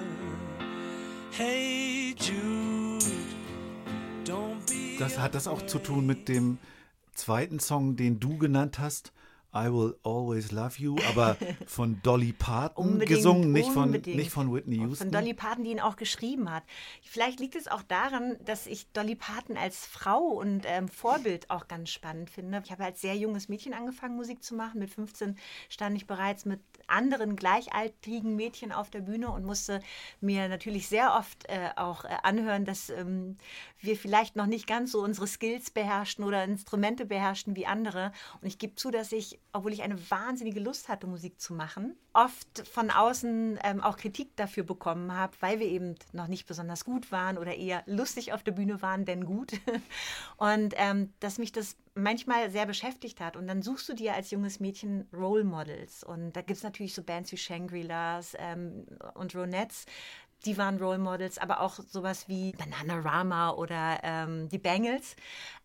Hey Jude, don't be Das hat das auch zu tun mit dem zweiten Song, den du genannt hast, I Will Always Love You, aber von Dolly Parton Unbedingt, gesungen, nicht von, unbedingt. nicht von Whitney Houston. Von Dolly Parton, die ihn auch geschrieben hat. Vielleicht liegt es auch daran, dass ich Dolly Parton als Frau und ähm, Vorbild auch ganz spannend finde. Ich habe als sehr junges Mädchen angefangen, Musik zu machen. Mit 15 stand ich bereits mit anderen gleichaltrigen Mädchen auf der Bühne und musste mir natürlich sehr oft äh, auch äh, anhören, dass ähm, wir vielleicht noch nicht ganz so unsere Skills beherrschten oder Instrumente beherrschten wie andere. Und ich gebe zu, dass ich, obwohl ich eine wahnsinnige Lust hatte, Musik zu machen, oft von außen ähm, auch Kritik dafür bekommen habe, weil wir eben noch nicht besonders gut waren oder eher lustig auf der Bühne waren, denn gut. Und ähm, dass mich das manchmal sehr beschäftigt hat. Und dann suchst du dir als junges Mädchen Role Models. Und da gibt es natürlich so Bands wie Shangri-Las ähm, und Ronettes. Die waren Role Models, aber auch sowas wie Bananarama oder ähm, die Bangles.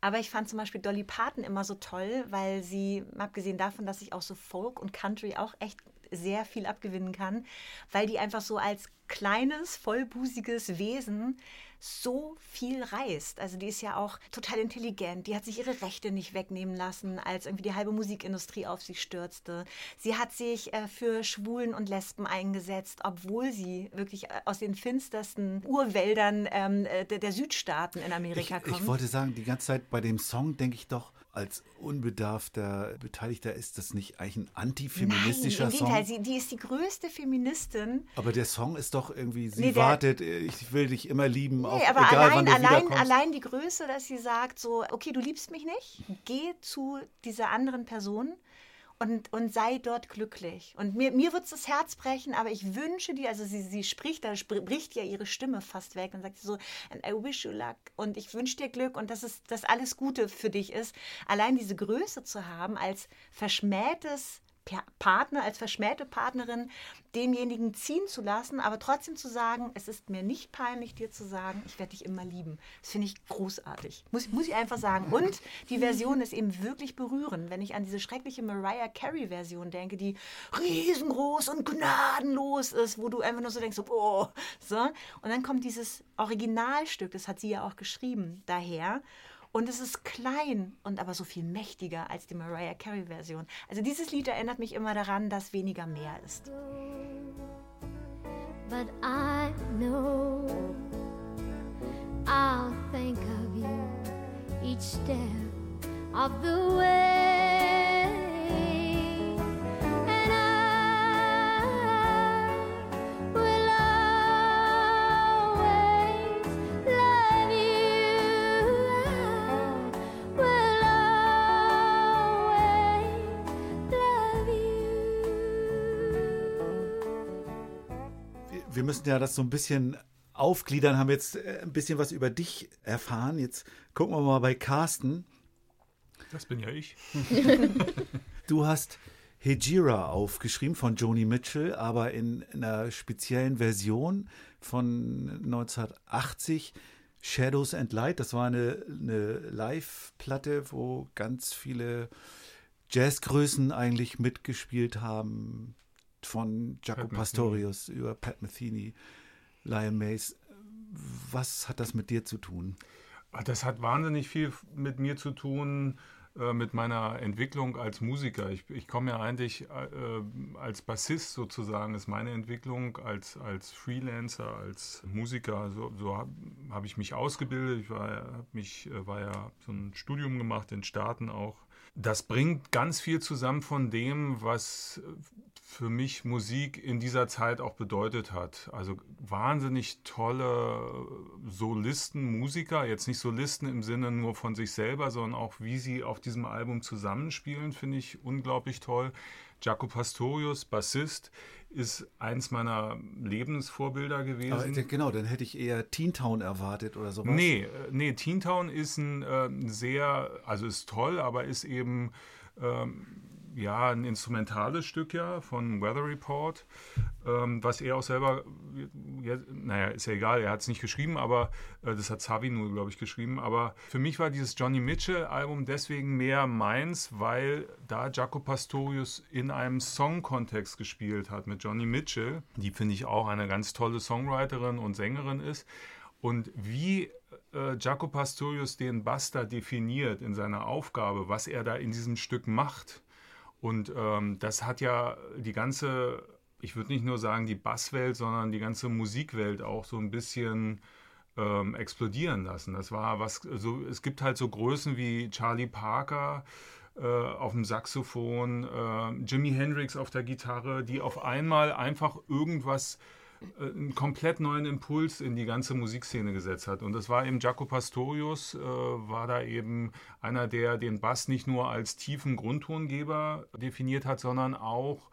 Aber ich fand zum Beispiel Dolly Parton immer so toll, weil sie, abgesehen davon, dass ich auch so Folk und Country auch echt sehr viel abgewinnen kann, weil die einfach so als kleines, vollbusiges Wesen so viel reißt. Also die ist ja auch total intelligent. Die hat sich ihre Rechte nicht wegnehmen lassen, als irgendwie die halbe Musikindustrie auf sie stürzte. Sie hat sich äh, für Schwulen und Lesben eingesetzt, obwohl sie wirklich äh, aus den finstersten Urwäldern ähm, äh, der, der Südstaaten in Amerika Ich, kommt. ich wollte sagen, die ganze Zeit bei dem Song denke ich doch, als unbedarfter Beteiligter ist das nicht eigentlich ein antifeministischer Nein, im Gegenteil, Song? sie, die ist die größte Feministin. Aber der Song ist doch irgendwie, sie Nee, der- wartet, ich will dich immer lieben, auch Nee, aber egal wann allein, du allein, wiederkommst. allein die Größe, dass sie sagt, so, okay, du liebst mich nicht, geh zu dieser anderen Person und, und sei dort glücklich. Und mir, mir wird es das Herz brechen, aber ich wünsche dir, also sie, sie spricht, da bricht ja ihre Stimme fast weg und sagt so, and I wish you luck und ich wünsche dir Glück und dass es dass alles Gute für dich ist. Allein diese Größe zu haben als verschmähtes Partner, als verschmähte Partnerin, denjenigen ziehen zu lassen, aber trotzdem zu sagen, es ist mir nicht peinlich, dir zu sagen, ich werde dich immer lieben. Das finde ich großartig. Muss, muss ich einfach sagen. Und die Version ist eben wirklich berührend. Wenn ich an diese schreckliche Mariah Carey-Version denke, die riesengroß und gnadenlos ist, wo du einfach nur so denkst, oh, so. Und dann kommt dieses Originalstück, das hat sie ja auch geschrieben, daher. Und es ist klein und aber so viel mächtiger als die Mariah Carey-Version. Also dieses Lied erinnert mich immer daran, dass weniger mehr ist. But I know I'll think of you each step of the way. Müssen ja das so ein bisschen aufgliedern, haben jetzt äh, ein bisschen was über dich erfahren. Jetzt gucken wir mal bei Carsten. Das bin ja ich. Du hast Hejira aufgeschrieben von Joni Mitchell, aber in einer speziellen Version von 1980. Shadows and Light, das war eine, eine Live-Platte, wo ganz viele Jazzgrößen eigentlich mitgespielt haben. Von Jaco. Pastorius über Pat Metheny, Lion Mays. Was hat das mit dir zu tun? Ah, Das hat wahnsinnig viel mit mir zu tun, äh, mit meiner Entwicklung als Musiker. Ich, ich komme ja eigentlich äh, als Bassist sozusagen, ist meine Entwicklung als, als Freelancer, als Musiker. So, so habe hab ich mich ausgebildet. Ich war, mich, äh, war ja so ein Studium gemacht in Staaten auch. Das bringt ganz viel zusammen von dem, was äh, für mich Musik in dieser Zeit auch bedeutet hat. Also wahnsinnig tolle Solisten, Musiker, jetzt nicht Solisten im Sinne nur von sich selber, sondern auch wie sie auf diesem Album zusammenspielen, finde ich unglaublich toll. Jaco Pastorius, Bassist, ist eins meiner Lebensvorbilder gewesen. Aber, genau, dann hätte ich eher Teen Town erwartet oder sowas. Nee, äh, nee, Teen Town ist ein äh, sehr, also ist toll, aber ist eben ähm, ja ein instrumentales Stück ja von Weather Report, ähm, was er auch selber, ja, naja, ist ja egal, er hat es nicht geschrieben, aber äh, das hat Savi nur, glaube ich, geschrieben. Aber für mich war dieses Johnny Mitchell-Album deswegen mehr meins, weil da Jaco Pastorius in einem Song-Kontext gespielt hat mit Johnny Mitchell, die finde ich auch eine ganz tolle Songwriterin und Sängerin ist. Und wie äh, Jaco Pastorius den Buster definiert in seiner Aufgabe, was er da in diesem Stück macht Und ähm, das hat ja die ganze, ich würde nicht nur sagen die Basswelt, sondern die ganze Musikwelt auch so ein bisschen ähm, explodieren lassen. Das war was, so, es gibt halt so Größen wie Charlie Parker, äh, auf dem Saxophon, äh, Jimi Hendrix auf der Gitarre, die auf einmal einfach irgendwas, äh, einen komplett neuen Impuls in die ganze Musikszene gesetzt hat. Und das war eben Jaco Pastorius, äh, war da eben einer, der den Bass nicht nur als tiefen Grundtongeber definiert hat, sondern auch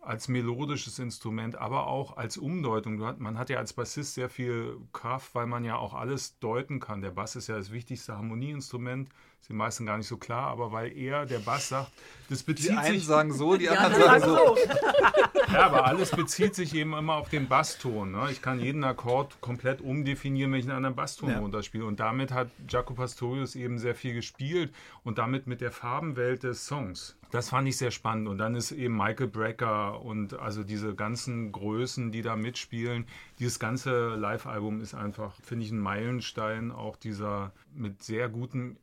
als melodisches Instrument, aber auch als Umdeutung. Man hat ja als Bassist sehr viel Kraft, weil man ja auch alles deuten kann. Der Bass ist ja das wichtigste Harmonieinstrument, ist den meisten gar nicht so klar, aber weil er, der Bass, sagt, das Die bezieht einen sich sagen so, die Die anderen sagen so. ja, aber alles bezieht sich eben immer auf den Basston. Ne? Ich kann jeden Akkord komplett umdefinieren, wenn ich einen anderen Basston Ja. runterspiele. Und damit hat Jaco Pastorius eben sehr viel gespielt und damit mit der Farbenwelt des Songs. Das fand ich sehr spannend. Und dann ist eben Michael Brecker und also diese ganzen Größen, die da mitspielen. Dieses ganze Live-Album ist einfach, finde ich, ein Meilenstein auch dieser mit sehr guten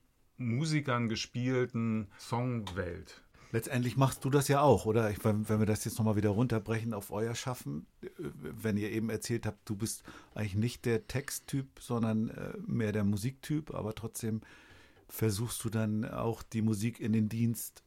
Musikern gespielten Songwelt. Letztendlich machst du das ja auch, oder? Ich, wenn, wenn wir das jetzt nochmal wieder runterbrechen auf euer Schaffen, äh, wenn ihr eben erzählt habt, du bist eigentlich nicht der Texttyp, sondern äh, mehr der Musiktyp, aber trotzdem versuchst du dann auch die Musik in den Dienst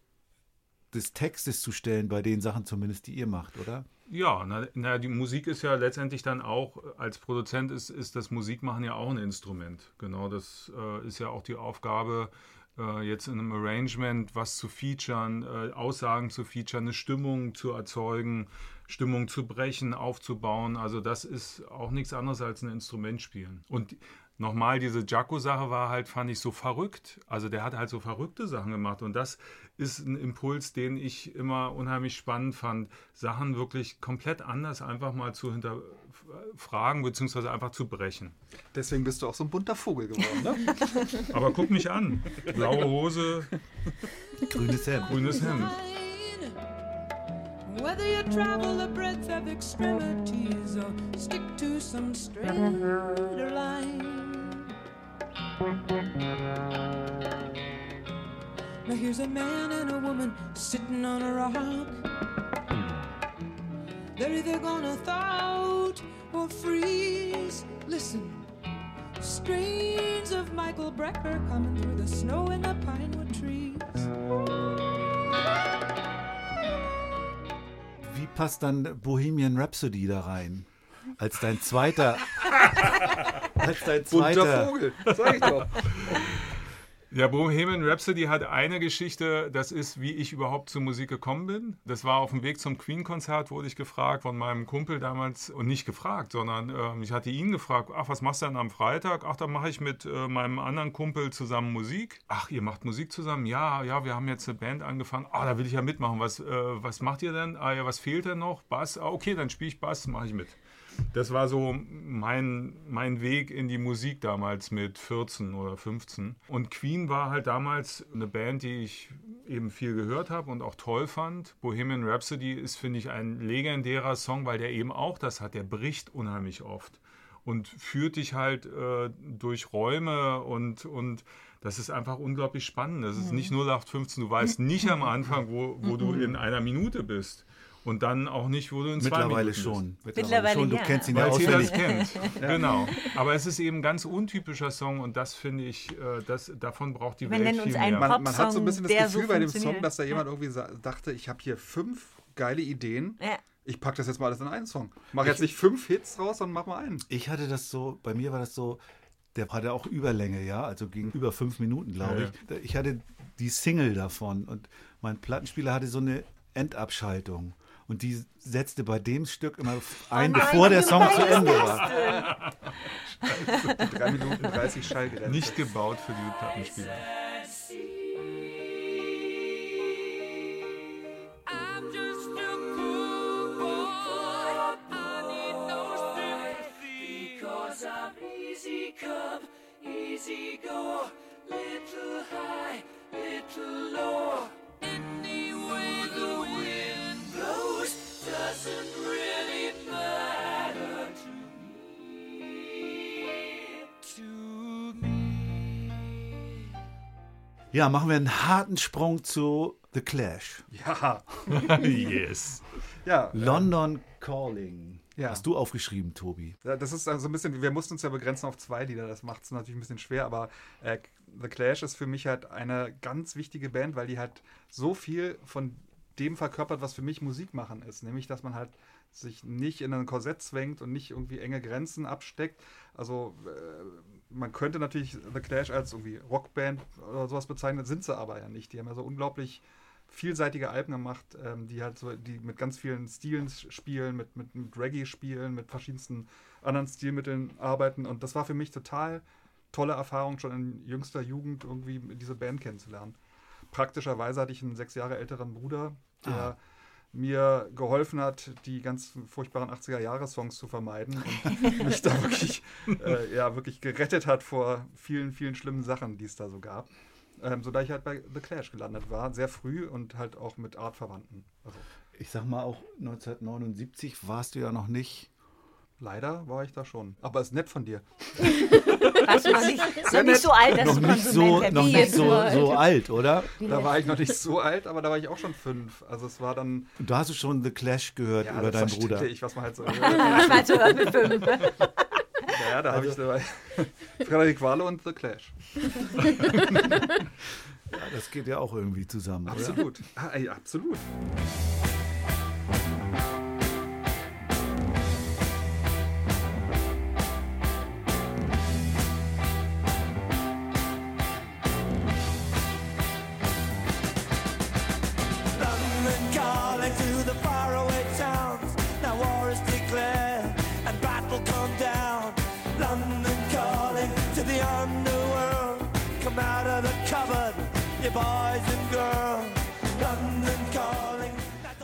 des Textes zu stellen, bei den Sachen zumindest, die ihr macht, oder? Ja, na, na, die Musik ist ja letztendlich dann auch, als Produzent ist, ist das Musikmachen ja auch ein Instrument. Genau, das äh, ist ja auch die Aufgabe, äh, jetzt in einem Arrangement was zu featuren, äh, Aussagen zu featuren, eine Stimmung zu erzeugen, Stimmung zu brechen, aufzubauen. Also das ist auch nichts anderes als ein Instrument spielen. Und nochmal, diese Jaco-Sache war halt, fand ich so verrückt. Also der hat halt so verrückte Sachen gemacht und das ist ein Impuls, den ich immer unheimlich spannend fand, Sachen wirklich komplett anders einfach mal zu hinterfragen beziehungsweise einfach zu brechen. Deswegen bist du auch so ein bunter Vogel geworden, ne? Aber guck mich an. Blaue Hose, Grünes Hemd. grünes Hemd. Whether you travel the breadth of extremities or stick to some straighter line. Now here's a man and a woman sitting on a rock. They're either gonna thaw out or freeze. Listen, strains of Michael Brecker coming through the snow in the pinewood trees. Wie passt dann Bohemian Rhapsody da rein? Als dein zweiter. als dein Bunter zweiter. Vogel, sag ich doch. Ja, Bohemian Rhapsody hat eine Geschichte, das ist, wie ich überhaupt zur Musik gekommen bin. Das war auf dem Weg zum Queen-Konzert, wurde ich gefragt von meinem Kumpel damals, und nicht gefragt, sondern ähm, ich hatte ihn gefragt, ach, was machst du denn am Freitag? Ach, dann mache ich mit äh, meinem anderen Kumpel zusammen Musik. Ach, ihr macht Musik zusammen? Ja, ja, wir haben jetzt eine Band angefangen. Ah, da will ich ja mitmachen. Was, äh, was macht ihr denn? Ah, ja, was fehlt denn noch? Bass? Ah, okay, dann spiele ich Bass, mache ich mit. Das war so mein, mein Weg in die Musik damals mit 14 oder 15. Und Queen war halt damals eine Band, die ich eben viel gehört habe und auch toll fand. Bohemian Rhapsody ist, finde ich, ein legendärer Song, weil der eben auch das hat. Der bricht unheimlich oft und führt dich halt äh, durch Räume und, und das ist einfach unglaublich spannend. Das ist nicht 0815, du weißt nicht am Anfang, wo, wo du in einer Minute bist. Und dann auch nicht, wo du in zwei Mittlerweile Minuten bist. schon. Mittlerweile schon. Du ja. kennst ihn ja Weil jeder das auswendig. kennt. Genau. Aber es ist eben ein ganz untypischer Song und das finde ich, äh, das, davon braucht die Wir Welt viel uns einen mehr. Man, man hat so ein bisschen das der so Gefühl bei dem. Song, dass da jemand irgendwie dachte, ich habe hier fünf geile Ideen. Ja. Ich packe das jetzt mal alles in einen Song. Mach jetzt nicht fünf Hits raus, sondern mach mal einen. Ich hatte das so, bei mir war das so, der hatte auch Überlänge, ja, also ging über fünf Minuten, glaube Ja, ich. Ich hatte die Single davon und mein Plattenspieler hatte so eine Endabschaltung. Und die setzte bei dem Stück immer ein, nein, bevor der Song zu Ende war. Die 3 Minuten 30 Schallgrenze. Nicht gebaut für diese Plattenspieler. I'm just a poor boy. I need no sympathy. Cause I'm easy come, easy go. Little high, little low. Ja, machen wir einen harten Sprung zu The Clash. Ja, yes. ja. London Calling. Ja. Hast du aufgeschrieben, Tobi? Ja, Das ist also ein bisschen, wir mussten uns ja begrenzen auf zwei Lieder, das macht es natürlich ein bisschen schwer, aber äh, The Clash ist für mich halt eine ganz wichtige Band, weil die halt so viel von dem verkörpert, was für mich Musik machen ist. Nämlich, dass man halt sich nicht in ein Korsett zwängt und nicht irgendwie enge Grenzen absteckt. Also äh, man könnte natürlich The Clash als irgendwie Rockband oder sowas bezeichnen, sind sie aber ja nicht. Die haben ja so unglaublich vielseitige Alben gemacht, ähm, die halt so, die mit ganz vielen Stilen spielen, mit, mit, mit Reggae spielen, mit verschiedensten anderen Stilmitteln arbeiten. Und das war für mich total tolle Erfahrung, schon in jüngster Jugend irgendwie diese Band kennenzulernen. Praktischerweise hatte ich einen sechs Jahre älteren Bruder, der Ah. mir geholfen hat, die ganz furchtbaren 80er-Jahre-Songs zu vermeiden und mich da wirklich, äh, ja, wirklich gerettet hat vor vielen, vielen schlimmen Sachen, die es da so gab. Ähm, sodass ich halt bei The Clash gelandet war, sehr früh und halt auch mit Artverwandten. Also Ich sag mal, auch 1979 warst du ja noch nicht. Leider war ich da schon. Aber ist nett von dir. Du noch nicht, noch nicht so alt, dass noch du nicht so, noch nicht so, so alt, oder? Da war ich noch nicht so alt, aber da war ich auch schon fünf. Also es war dann. Und da hast du schon The Clash gehört über deinen Bruder. Ich, was man halt so. Was meinst du mit fünf? ja, da habe ich dabei. Frederik Wale und The Clash. Ja, das geht ja auch irgendwie zusammen? Absolut. Ah, ey, absolut.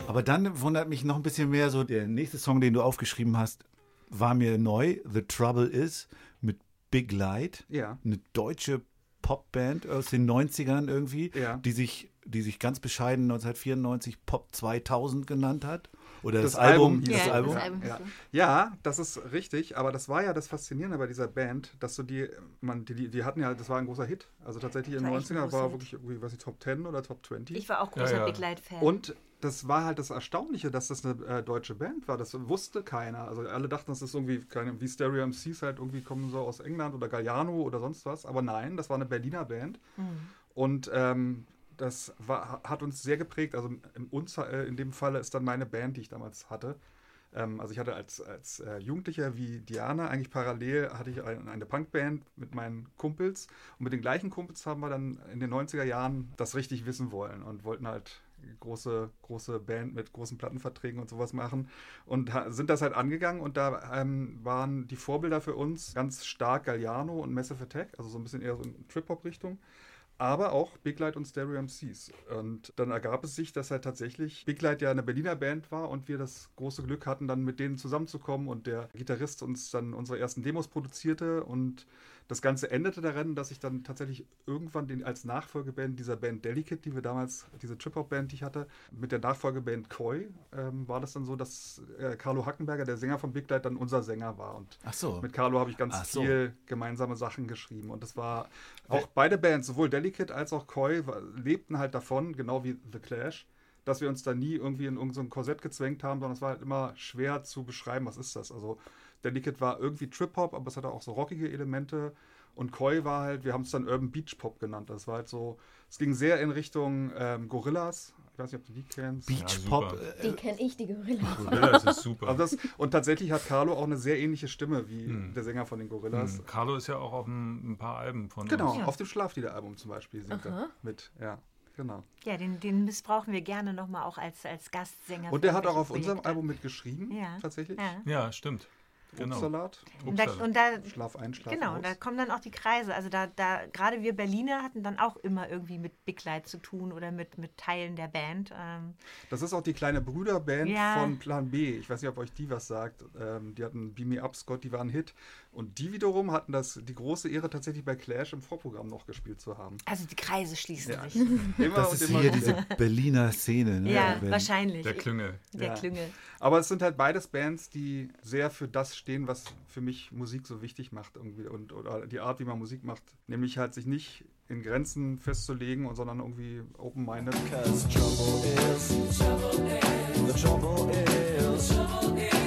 Aber dann wundert mich noch ein bisschen mehr so, der nächste Song, den du aufgeschrieben hast, war mir neu. The Trouble Is mit Big Light. Ja. Eine deutsche Popband aus den 90ern irgendwie, Ja. die sich die sich ganz bescheiden 1994 Pop 2000 genannt hat. Oder das, Das Album. Album hieß das. Album. das Album Ja. ja, das ist richtig, aber das war ja das Faszinierende bei dieser Band, dass du die, man, die, die hatten ja, das war ein großer Hit. Also tatsächlich ein 90er großer war wirklich irgendwie, weiß ich, Top 10 oder Top 20. Ich war auch großer Ja, ja. Big Light-Fan. Und das war halt das Erstaunliche, dass das eine äh, deutsche Band war. Das wusste keiner. Also alle dachten, das ist irgendwie, keine, wie Stereo MCs halt irgendwie kommen so aus England oder Galliano oder sonst was. Aber nein, das war eine Berliner Band. Und ähm, das war, hat uns sehr geprägt. Also in, uns, äh, in dem Falle ist dann meine Band, die ich damals hatte. Ähm, also ich hatte als, als äh, Jugendlicher wie Diana eigentlich parallel hatte ich ein, eine Punkband mit meinen Kumpels. Und mit den gleichen Kumpels haben wir dann in den 90er Jahren das richtig wissen wollen und wollten halt große, große Band mit großen Plattenverträgen und sowas machen und sind das halt angegangen und da ähm, waren die Vorbilder für uns ganz stark Galliano und Massive Attack, also so ein bisschen eher so in Trip-Hop-Richtung aber auch Big Light und Stereo MCs. Und dann ergab es sich, dass halt tatsächlich Big Light ja eine Berliner Band war und wir das große Glück hatten, dann mit denen zusammenzukommen und der Gitarrist uns dann unsere ersten Demos produzierte und das Ganze endete darin, dass ich dann tatsächlich irgendwann den, als Nachfolgeband dieser Band Delicate, die wir damals, diese Trip-Hop-Band, die ich hatte, mit der Nachfolgeband Koi, ähm, war das dann so, dass äh, Carlo Hackenberger, der Sänger von Big Light, dann unser Sänger war. Und Ach so. mit Carlo habe ich ganz so. viel gemeinsame Sachen geschrieben. Und das war auch beide Bands, sowohl Delicate als auch Koi, lebten halt davon, genau wie The Clash, dass wir uns da nie irgendwie in irgendein Korsett gezwängt haben, sondern es war halt immer schwer zu beschreiben, was ist das. Also Delicate war irgendwie Trip-Hop, aber es hatte auch so rockige Elemente. Und Koi war halt, wir haben es dann Urban Beach Pop genannt. Das war halt so, es ging sehr in Richtung ähm, Gorillas. Ich weiß nicht, ob du die kennst. Beach Ja, Pop. äh, Die kenne ich, die Gorilla. Ja, das ist super. Also das, und tatsächlich hat Carlo auch eine sehr ähnliche Stimme wie Hm. der Sänger von den Gorillas. Hm, Carlo ist ja auch auf ein, ein paar Alben von Genau, uns. auf dem Schlaflieder-Album zum Beispiel singt Aha. er mit. Ja, genau. ja, den, den missbrauchen wir gerne nochmal auch als, als Gastsänger. Und der hat auch auf irgendwelche unserem. Album mitgeschrieben, Ja. tatsächlich. Ja. Ja, stimmt. Genau. Obstsalat, Und da, und da, Schlaf ein, Schlaf genau, aus. da kommen dann auch die Kreise. Also da, da gerade wir Berliner hatten dann auch immer irgendwie mit Big Light zu tun oder mit, mit Teilen der Band. Ähm, Das ist auch die kleine Brüderband Ja. von Plan B. Ich weiß nicht, ob euch die was sagt. Ähm, die hatten Beam Me Up, Scott, die waren ein Hit. Und die wiederum hatten das, die große Ehre, tatsächlich bei Clash im Vorprogramm noch gespielt zu haben. also die Kreise schließen Ja. sich. Immer Das und ist immer hier diese Berliner Szene. Ne? Ja, wahrscheinlich. Der Klüngel. Der Ja. Klüngel. Aber es sind halt beides Bands, die sehr für das stehen, was für mich Musik so wichtig macht irgendwie und oder die Art, wie man Musik macht, nämlich halt sich nicht in Grenzen festzulegen, und sondern irgendwie open-minded. Trouble is, trouble is, the trouble is, trouble is,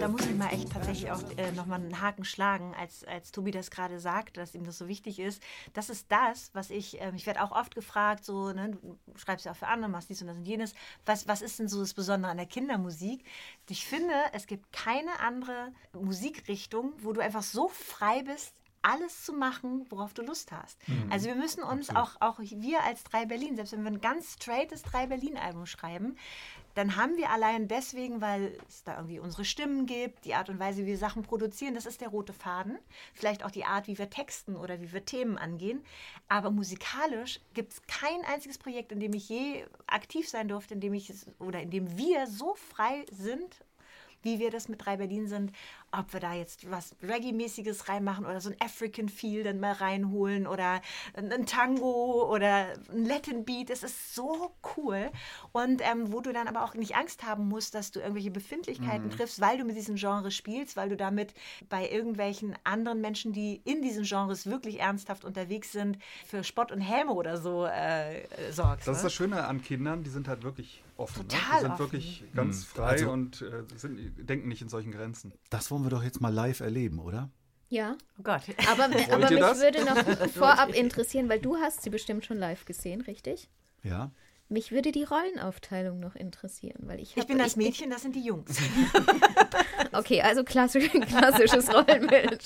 Da muss ich mal echt tatsächlich auch äh, nochmal einen Haken schlagen, als, als Tobi das gerade sagt, dass ihm das so wichtig ist. Das ist das, was ich, ähm, ich werde auch oft gefragt, so, ne, du schreibst ja auch für andere, machst dies und das und jenes. Was, was ist denn so das Besondere an der Kindermusik? Ich finde, es gibt keine andere Musikrichtung, wo du einfach so frei bist, alles zu machen, worauf du Lust hast. Also wir müssen uns auch, auch wir als Drei Berlin, selbst wenn wir ein ganz straightes Drei Berlin-Album schreiben, dann haben wir allein deswegen, weil es da irgendwie unsere Stimmen gibt, die Art und Weise, wie wir Sachen produzieren, das ist der rote Faden. Vielleicht auch die Art, wie wir texten oder wie wir Themen angehen. Aber musikalisch gibt es kein einziges Projekt, in dem ich je aktiv sein durfte, in dem ich oder in dem wir so frei sind wie wir das mit drei Berlin sind, ob wir da jetzt was Reggae-mäßiges reinmachen oder so ein African Feel dann mal reinholen oder ein Tango oder ein Latin Beat. Es ist so cool. Und ähm, wo du dann aber auch nicht Angst haben musst, dass du irgendwelche Befindlichkeiten triffst, weil du mit diesem Genre spielst, weil du damit bei irgendwelchen anderen Menschen, die in diesen Genres wirklich ernsthaft unterwegs sind, für Spott und Häme oder so äh, sorgst. Das ist ne? das Schöne an Kindern, die sind halt wirklich offen. Total ne? Die sind offen. wirklich ganz frei Also- und äh, sind, denken nicht in solchen Grenzen. Das wollen wir doch jetzt mal live erleben, oder? Ja, Oh Gott. aber, aber mich das? würde noch vorab interessieren, weil du hast sie bestimmt schon live gesehen, richtig? Ja. Mich würde die Rollenaufteilung noch interessieren, weil ich Ich hab- bin das Mädchen, das sind die Jungs. Okay, also klassisch, klassisches Rollenbild.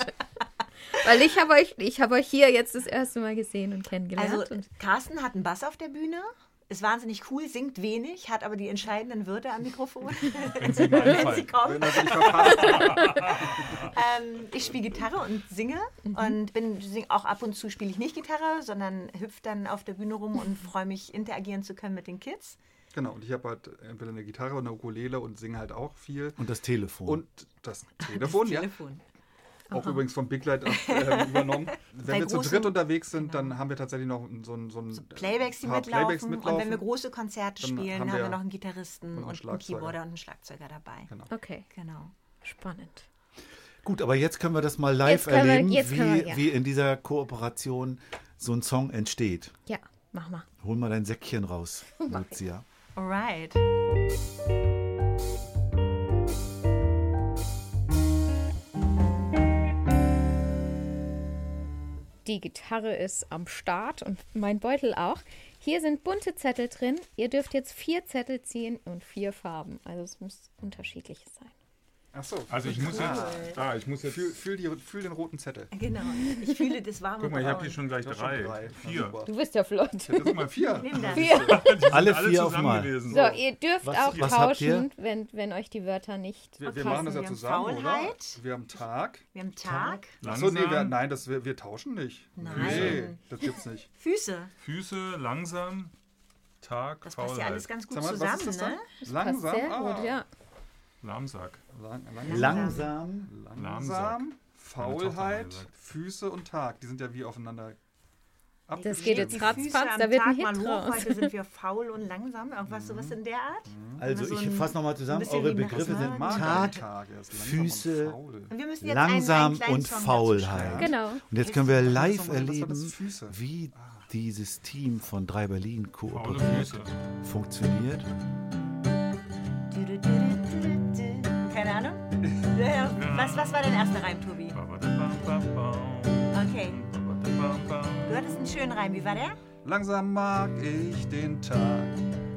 Weil ich habe euch, ich habe euch hier jetzt das erste Mal gesehen und kennengelernt. Also und Carsten hat einen Bass auf der Bühne, ist wahnsinnig cool, singt wenig, hat aber die entscheidenden Wörter am Mikrofon, Wenn sie wenn sie verpasst, Ähm, ich spiele Gitarre und singe und bin sing, auch ab und zu spiele ich nicht Gitarre, sondern hüpfe dann auf der Bühne rum und freue mich, interagieren zu können mit den Kids. genau, und ich habe halt entweder eine Gitarre oder eine Ukulele und singe halt auch viel. Und das Telefon. Und das Telefon, ja. Telefon. Auch übrigens von Big Light äh, übernommen. Wenn wir zu dritt unterwegs sind, dann haben wir tatsächlich noch so ein, so ein Playbacks, die mitlaufen. Playbacks Und mitlaufen. wenn wir große Konzerte Dann spielen, haben haben wir, wir noch einen Gitarristen und einen und einen. Keyboarder und einen Schlagzeuger dabei. Genau. okay, Genau. spannend. Gut, aber jetzt können wir das mal live wir- erleben, können wie, wir, ja. wie in dieser Kooperation so ein Song entsteht. Ja, mach mal. Hol mal dein Säckchen raus, Lucia. Alright. Die Gitarre ist am Start und mein Beutel auch. Hier sind bunte Zettel drin. Ihr dürft jetzt vier Zettel ziehen und vier Farben. Also es muss unterschiedliches sein. Achso. Also ich muss jetzt, ah, ich muss jetzt, Fühl, fühl, die, fühl den roten Zettel. Genau. Ich fühle das warme guck mal, ich habe hier schon gleich drei, drei. Vier. Du bist ja flott. Guck mal, vier. Nimm das. Vier. Alle vier auf zusammen mal. gewesen. So, ihr dürft Was- auch was tauschen, wenn, wenn euch die Wörter nicht Wir, wir machen das ja Wir haben zusammen, oder? Faulheit. Wir haben Tag. Wir haben Tag, Achso, nee, wir, Langsam, nein, das, wir, wir tauschen nicht. Nein. Nee, das gibt's nicht. Füße. Füße, langsam, Tag, Das passt ja alles ganz gut mal, zusammen, ne? dann? Passt Langsam. sehr ah. gut, ja. Lahmsack. Lang, Langsam. langsam, hat Faulheit. Füße und Tag. Die sind ja wie aufeinander Das geht jetzt ratzfatz, da wird ein Tag mal Hit hoch, draus. Heute sind wir faul und langsam. Irgendwas sowas in der Art. Also so ich ein- fasse nochmal zusammen. Eure Begriffe sind Tag, Tag, langsam Füße, und langsam einen, einen und Faulheit. Genau. Und jetzt können wir live erleben, wie dieses Team von Drei Berlin Faule kooperiert, funktioniert. Du, du, du. Keine Ahnung? Was, was war dein erster Reim, Tobi? Okay. Du hattest einen schönen Reim. Wie war der? Langsam mag ich den Tag,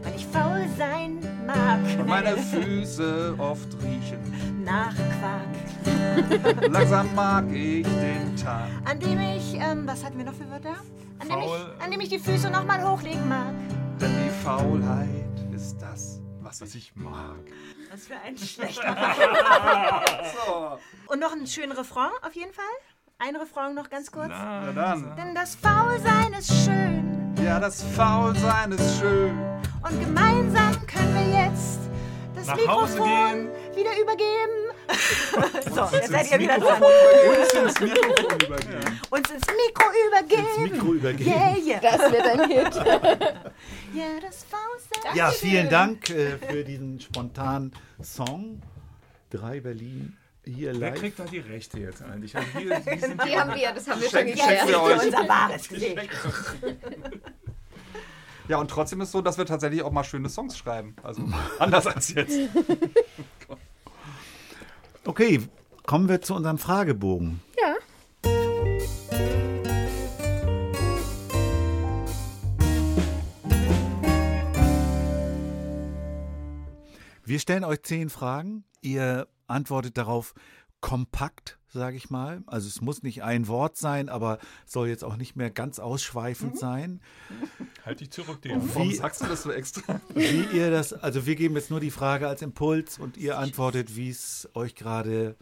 Weil ich faul sein mag. und meine Füße oft riechen. Nach Quark. Langsam mag ich den Tag. An dem ich, ähm, was hatten wir noch für Wörter? An dem, Faul. ich, an dem ich die Füße nochmal hochlegen mag. Denn die Faulheit ist das, was Was ich ich mag. Was für ein schlechter Und noch einen schönen Refrain auf jeden Fall. Ein Refrain noch ganz kurz. Na dann. Denn das Faulsein ist schön Ja, das Faulsein ist schön. und gemeinsam können wir jetzt das Nach Hause Mikrofon gehen. wieder übergeben. so, jetzt seid ihr wieder dran. Uns ins Mikrofon übergeben. Uns ins Mikro übergeben. Ins Mikro übergeben. Yeah, yeah. Das wird ein Hit. Ja, das Faulsein. Ja, vielen Dank äh, für diesen spontanen Song. Drei Berlin hier Wer live. kriegt da die Rechte jetzt eigentlich? Also hier, die Die haben wir, das haben wir schon geklärt. wir euch. Unser wahres Gesicht. Ja, und trotzdem ist so, dass wir tatsächlich auch mal schöne Songs schreiben. Also anders als jetzt. Okay, kommen wir zu unserem Fragebogen. Ja. Wir stellen euch zehn Fragen. Ihr antwortet darauf kompakt, sage ich mal. Also es muss nicht ein Wort sein, aber soll jetzt auch nicht mehr ganz ausschweifend sein. Halt dich zurück, Dino. Warum Wie- sagst du das so extra? Wie ihr das, also wir geben jetzt nur die Frage als Impuls und ihr antwortet, wie es euch gerade,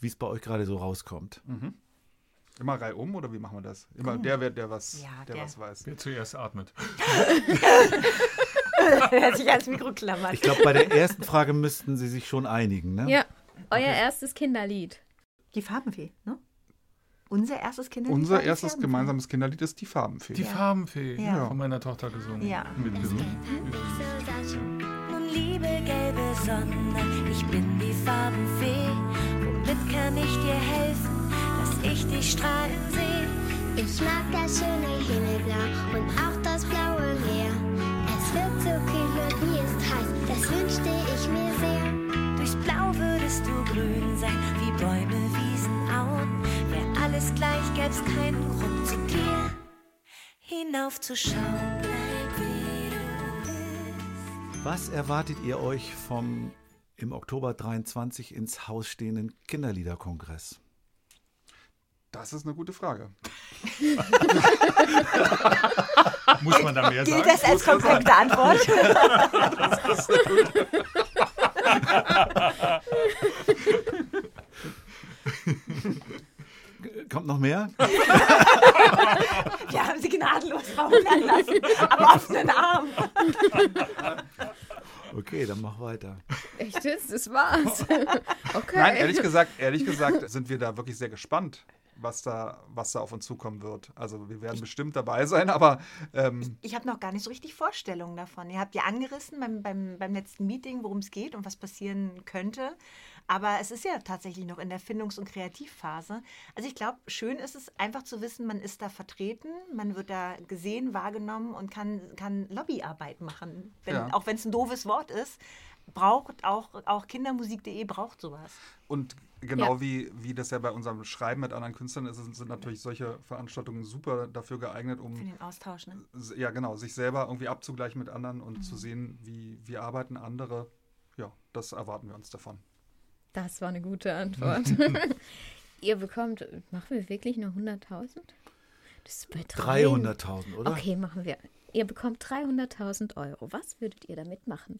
wie es bei euch gerade so rauskommt. Immer reihum oder wie machen wir das? Immer der, wer- der was, Ja, der, der. was weiß. Wer zuerst atmet. Wer sich ans Mikro klammert. Ich glaube, bei der ersten Frage müssten sie sich schon einigen, ne? Ja. Euer erstes Kinderlied. Die Farbenfee, ne? Unser erstes Kinderlied. Unser erstes gemeinsames Kinderlied ist die Farbenfee. Die Farbenfee. Ja. Von meiner Tochter gesungen. Ja. Mitgesungen. Nun liebe gelbe Sonne, ich bin die Farbenfee. Womit kann ich dir helfen, dass ich dich strahlen sehe? Ich mag das schöne Himmelblau und auch das blaue Meer. Es wird so kühl und mir ist heiß, das wünschte ich mir sehr. Würdest du grün sein, wie Bäume, Wiesen, Auen. Wär alles gleich, gäb's keinen Grund zu dir hinaufzuschauen. Was erwartet ihr euch vom im Oktober 23 ins Haus stehenden Kinderliederkongress? Das ist eine gute Frage. Muss man da mehr Gilt sagen? das als kompakte Antwort? Kommt noch mehr? Wir haben sie gnadenlos verhungern lassen, aber offenen Arm. Okay, dann mach weiter. Echt jetzt? Das war's. Okay. Nein, ehrlich gesagt, ehrlich gesagt sind wir da wirklich sehr gespannt, was da, was da auf uns zukommen wird. Also wir werden bestimmt dabei sein, aber ähm, Ich habe noch gar nicht so richtig Vorstellungen davon. Ihr habt ja angerissen beim, beim, beim letzten Meeting, worum es geht und was passieren könnte. Aber es ist ja tatsächlich noch in der Findungs- und Kreativphase. Also ich glaube, schön ist es einfach zu wissen, man ist da vertreten, man wird da gesehen, wahrgenommen und kann, kann Lobbyarbeit machen. Wenn, Ja. Auch wenn es ein doofes Wort ist, braucht auch, auch kindermusik.de braucht sowas. Und genau Ja. wie, wie das ja bei unserem Schreiben mit anderen Künstlern ist, sind natürlich solche Veranstaltungen super dafür geeignet, Für um den Austausch. Ne? ja genau, sich selber irgendwie abzugleichen mit anderen und zu sehen, wie, wie arbeiten andere. Ja, das erwarten wir uns davon. Das war eine gute Antwort. Ihr bekommt, machen wir wirklich nur 100.000? Das ist bei drei- 300.000, oder? Okay, machen wir. Ihr bekommt 300.000 Euro. Was würdet ihr damit machen?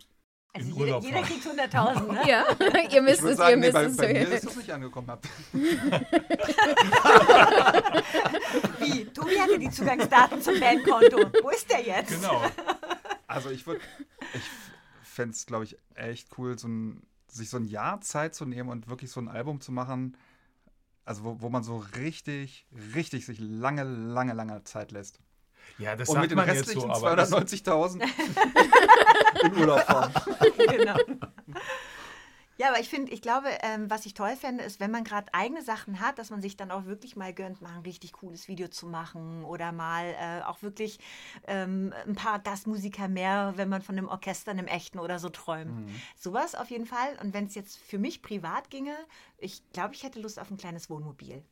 Also In jeder, jeder kriegt 100.000. Ne? Ja, ihr müsst es, sagen, ihr nee, müsst bei, es. bei mir ist das nicht angekommen. Wie? Tobi hatte die Zugangsdaten zum Bandkonto. Wo ist der jetzt? Genau. Also ich würde, ich fände es, glaube ich, echt cool, so ein, sich so ein Jahr Zeit zu nehmen und wirklich so ein Album zu machen, also wo, wo man so richtig, richtig sich lange, lange, lange Zeit lässt. Ja, das und sagt mit den man jetzt restlichen so, aber das, 290.000 in Urlaub fahren. genau. Ja, aber ich finde, ich glaube, ähm, was ich toll fände, ist, wenn man gerade eigene Sachen hat, dass man sich dann auch wirklich mal gönnt, mal ein richtig cooles Video zu machen oder mal äh, auch wirklich ähm, ein paar Gastmusiker mehr, wenn man von einem Orchester, einem echten oder so träumt. Sowas auf jeden Fall. Und wenn es jetzt für mich privat ginge, ich glaube, ich hätte Lust auf ein kleines Wohnmobil.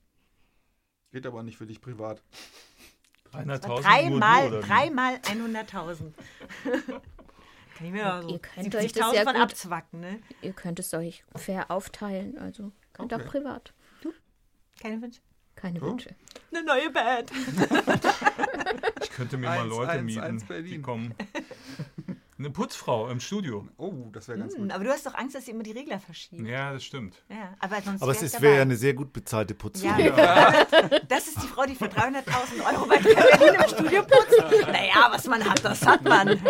Geht aber nicht für dich privat. 300.000 nur du, Dreimal, oder wie? dreimal 100.000. Kann ich mir ja so Ihr könnt euch das 70.000 ja von gut- abzwacken, ne? Ihr könnt es euch fair aufteilen, also könnt Okay. auch privat. Keine Wünsche. Keine Oh. Wünsche. Eine neue Band. Ich könnte mir mal Eins, Leute eins, mieten, eins die kommen. Eine Putzfrau im Studio. Oh, das wäre ganz Hm, gut. aber du hast doch Angst, dass sie immer die Regler verschieben. Ja, das stimmt. Ja, aber sonst Aber es ist- wäre ja eine sehr gut bezahlte Putzfrau. Ja. Das ist die Frau, die für 300.000 Euro bei Berlin im Studio putzt. Naja, was man hat, das hat man.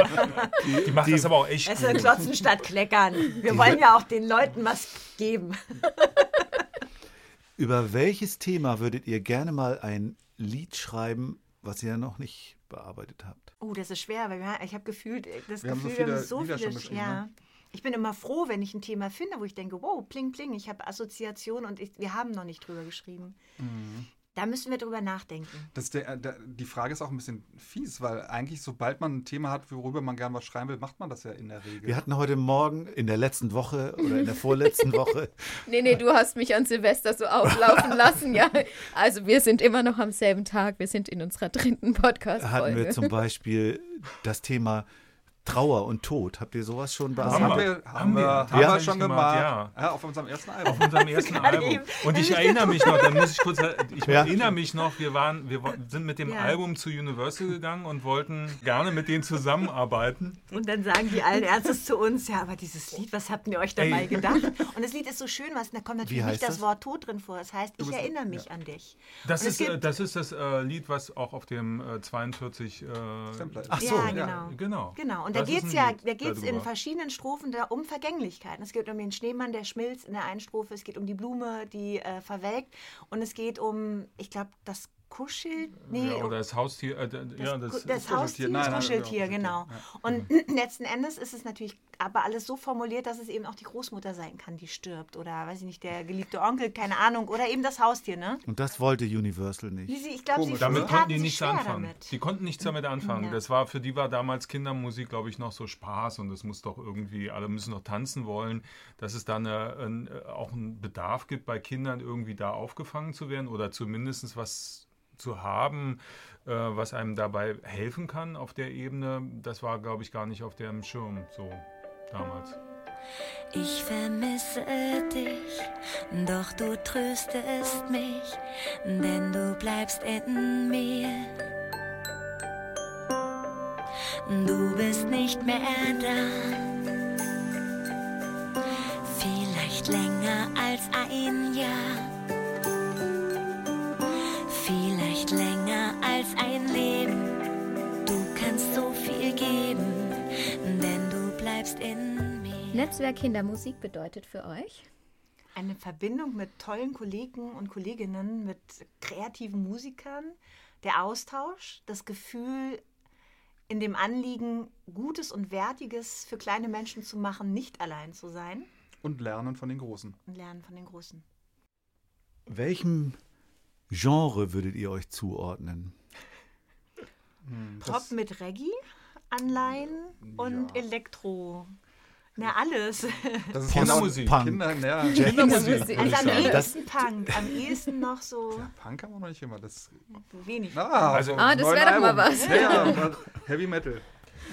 Die macht das aber auch echt Es gut. Klotzen statt Kleckern. Wir wollen ja auch den Leuten was geben. Über welches Thema würdet ihr gerne mal ein Lied schreiben, was ihr noch nicht bearbeitet habt? Oh, das ist schwer, weil wir, ich habe gefühlt, das Wir haben so Gefühl, wir haben viele so Lieder viele. schon ja. ne? Ich bin immer froh, wenn ich ein Thema finde, wo ich denke, wow, pling, pling, ich habe Assoziationen und ich, wir haben noch nicht drüber geschrieben. Mhm. Da müssen wir drüber nachdenken. Das der, der, die Frage ist auch ein bisschen fies, weil eigentlich, sobald man ein Thema hat, worüber man gern was schreiben will, macht man das ja in der Regel. Wir hatten heute Morgen in der letzten Woche oder in der vorletzten Woche Nee, nee, du hast mich an Silvester so auflaufen lassen, ja. Also wir sind immer noch am selben Tag. Wir sind in unserer dritten hatten Podcast-Folge. wir zum Beispiel das Thema Trauer und Tod. Habt ihr sowas schon bearbeitet? haben wir, haben Haben wir, wir. haben Ja? wir schon Gemacht, gemacht. ja. Ja, auf unserem ersten Album. Auf unserem ersten Album. Und ich erinnere mich noch, dann muss ich kurz, ich Ja. erinnere mich noch, wir waren, wir sind mit dem Ja. Album zu Universal gegangen und wollten gerne mit denen zusammenarbeiten. Und dann sagen die allen Ernstes zu uns, ja, aber dieses Lied, was habt ihr euch dabei Ey. gedacht? Und das Lied ist so schön, was, da kommt natürlich nicht das, das? Wort Tod drin vor. Das heißt, ich bist- erinnere mich an dich. Das ist, äh, das ist das äh, Lied, was auch auf dem äh, 42 äh. Ach so, ja, ja. genau. Genau. Genau, und da Das ist geht es ja, da geht's in darüber. verschiedenen Strophen da um Vergänglichkeiten. Es geht um den Schneemann, der schmilzt in der einen Strophe, es geht um die Blume, die äh, verwelkt und es geht um, ich glaube, das Kuschel, nee, ja, oder das Haustier. Äh, d- ja, das, das, das. Haustier, Nein, das nein, Kuscheltier, genau, genau. Und letzten Endes ist es natürlich aber alles so formuliert, dass es eben auch die Großmutter sein kann, die stirbt. Oder, weiß ich nicht, der geliebte Onkel, keine Ahnung. Oder eben das Haustier, ne? Und das wollte Universal nicht. sie, ich glaube, sie, Damit konnten die nichts anfangen. damit. Die konnten nichts damit anfangen. Ja. Das war für die war damals Kindermusik, glaube ich, noch so Spaß und es muss doch irgendwie, alle müssen doch tanzen wollen, dass es da eine, ein, äh, auch einen Bedarf gibt, bei Kindern irgendwie da aufgefangen zu werden oder zumindest was zu haben, äh, was einem dabei helfen kann auf der Ebene. Das war, glaube ich, gar nicht auf dem Schirm so damals. Ich vermisse dich, doch du tröstest mich, denn du bleibst in mir. Du bist nicht mehr da, vielleicht länger als ein Jahr, ein Leben. Du kannst so viel geben, denn du bleibst in mir. Netzwerk Kindermusik bedeutet für euch? Eine Verbindung mit tollen Kollegen und Kolleginnen, mit kreativen Musikern, der Austausch, das Gefühl, in dem Anliegen, Gutes und Wertiges für kleine Menschen zu machen, nicht allein zu sein Und lernen von den Großen. und lernen von den Großen. Welchem Genre würdet ihr euch zuordnen? Pop mit Reggae-Anleihen und Ja. Elektro. Na, alles. Das ist Kindermusik. Genau, Kinder, ja, Kindermusik, Also am ehesten Punk, am ehesten noch so Punk haben wir noch nicht immer. Das, wenig. ah, Also- Ah, das neuen wär doch mal was. Ja, ja, Heavy Metal.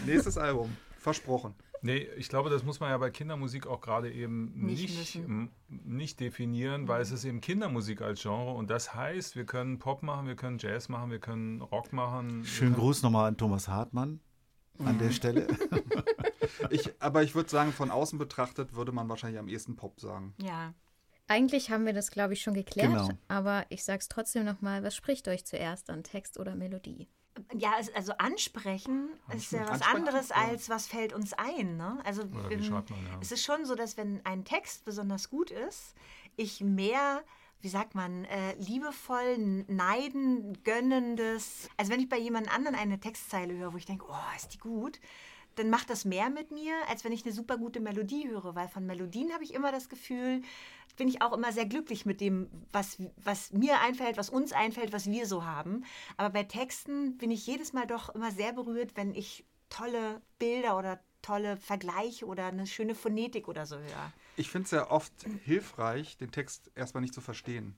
Nächstes Album. Versprochen. Nee, ich glaube, das muss man ja bei Kindermusik auch gerade eben Nicht nicht, nicht definieren, weil es ist eben Kindermusik als Genre und das heißt, wir können Pop machen, wir können Jazz machen, wir können Rock machen. Schönen Gruß nochmal an Thomas Hartmann an der Stelle. Ich, aber ich würde sagen, von außen betrachtet würde man wahrscheinlich am ehesten Pop sagen. Ja. Eigentlich haben wir das, glaube ich, schon geklärt, Genau. aber ich sage es trotzdem nochmal, was spricht euch zuerst an Text oder Melodie? Ja, also ansprechen ist ja was Ansprechen, anderes als was fällt uns ein. Ne? Also schreibt man, ja. es ist schon so, dass wenn ein Text besonders gut ist, ich mehr, wie sagt man, äh, liebevoll, neiden, gönnendes. Also wenn ich bei jemand anderen eine Textzeile höre, wo ich denke, oh, ist die gut, dann macht das mehr mit mir, als wenn ich eine super gute Melodie höre, weil von Melodien habe ich immer das Gefühl, bin ich auch immer sehr glücklich mit dem, was, was mir einfällt, was uns einfällt, was wir so haben. Aber bei Texten bin ich jedes Mal doch immer sehr berührt, wenn ich tolle Bilder oder tolle Vergleiche oder eine schöne Phonetik oder so höre. Ich finde es ja oft hilfreich, den Text erstmal nicht zu verstehen.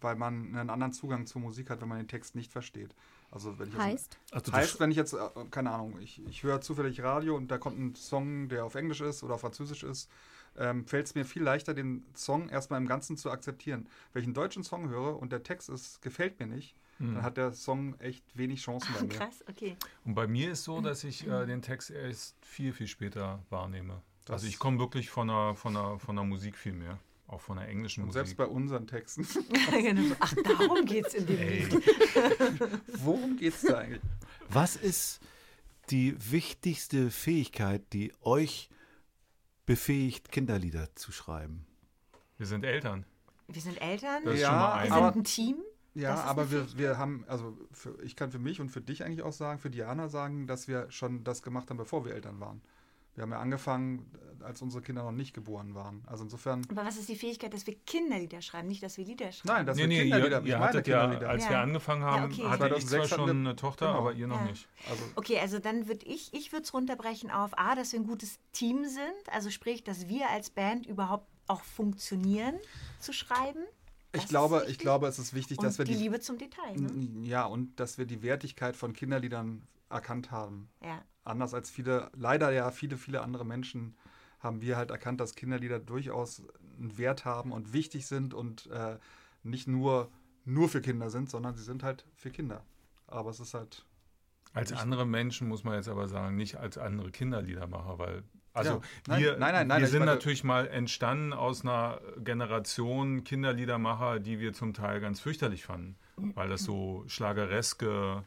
Weil man einen anderen Zugang zur Musik hat, wenn man den Text nicht versteht. Also wenn ich jetzt- Heißt? Also heißt, wenn ich jetzt, äh, keine Ahnung, ich, ich höre zufällig Radio und da kommt ein Song, der auf Englisch ist oder auf Französisch ist, ähm, fällt es mir viel leichter, den Song erstmal im Ganzen zu akzeptieren. Wenn ich einen deutschen Song höre und der Text ist, gefällt mir nicht, dann hat der Song echt wenig Chancen bei mir. Krass, okay. Und bei mir ist so, dass ich äh, den Text erst viel, viel später wahrnehme. Das- also ich komme wirklich von der, von, der, von der Musik viel mehr. Auch von der englischen Und Musik. selbst bei unseren Texten. genau. Ach, darum geht's in dem Ey, Lied. Worum geht's da eigentlich? Was ist die wichtigste Fähigkeit, die euch befähigt, Kinderlieder zu schreiben? wir sind Eltern. Wir sind Eltern, Das ist Ja, schon mal wir sind aber- ein Team. Ja, aber wir, Fähigkeit. wir haben, also für, ich kann für mich und für dich eigentlich auch sagen, für Diana sagen, dass wir schon das gemacht haben, bevor wir Eltern waren. Wir haben ja angefangen, als unsere Kinder noch nicht geboren waren. Also insofern, Aber was ist die Fähigkeit, dass wir Kinderlieder schreiben, nicht, dass wir Lieder schreiben? nein, dass Nee, wir nee, Kinderlieder, ihr, ich ihr meine hattet ja, Kinderlieder. als Ja. wir angefangen haben, Ja, okay. hatte ich 2006 zwar schon eine Tochter, genau. aber ihr noch Ja. nicht. also, Okay, also dann würde ich, ich würde es runterbrechen auf A, dass wir ein gutes Team sind, also sprich, dass wir als Band überhaupt auch funktionieren zu schreiben. Das ich glaube, ich glaube, es ist wichtig, Und dass wir die die, Liebe zum Detail. Ne? Ja, und dass wir die Wertigkeit von Kinderliedern erkannt haben. Ja. Anders als viele, leider ja viele, viele andere Menschen haben wir halt erkannt, dass Kinderlieder durchaus einen Wert haben und wichtig sind und äh, nicht nur, nur für Kinder sind, sondern sie sind halt für Kinder. Aber es ist halt, Als andere Menschen muss man jetzt aber sagen, nicht als andere Kinderliedermacher, weil also Ja. Wir, nein, nein, nein, wir sind meine- natürlich mal entstanden aus einer Generation Kinderliedermacher, die wir zum Teil ganz fürchterlich fanden, weil das so schlagereske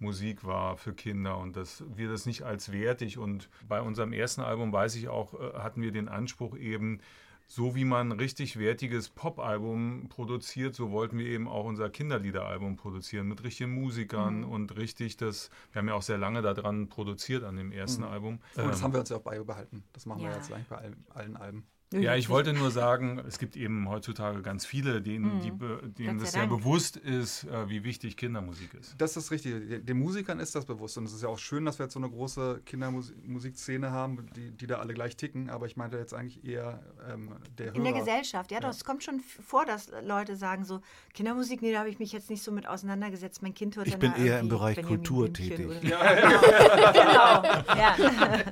Musik war für Kinder und dass wir das nicht als wertig und bei unserem ersten Album weiß ich auch, äh, hatten wir den Anspruch eben, so wie man richtig wertiges Pop-Album produziert, so wollten wir eben auch unser Kinderliederalbum produzieren mit richtigen Musikern und richtig das, wir haben ja auch sehr lange daran produziert an dem ersten Album. und das Ähm, haben wir uns ja auch beibehalten. Das machen wir Ja. jetzt eigentlich bei allen, allen Alben. Ja, ich wollte nur sagen, es gibt eben heutzutage ganz viele, denen, die, be- denen das sehr bewusst ist, äh, wie wichtig Kindermusik ist. Das ist richtig. Den- Den Musikern ist das bewusst. Und es ist ja auch schön, dass wir jetzt so eine große Kindermusikszene haben, die, die da alle gleich ticken. Aber ich meinte jetzt eigentlich eher ähm, der In der Hörer. Gesellschaft, ja, doch, es kommt schon vor, dass Leute sagen so, Kindermusik, nee, da habe ich mich jetzt nicht so mit auseinandergesetzt. Mein Kind hört Ich bin eher im Bereich Benjamin Kultur tätig. oder- genau, ja.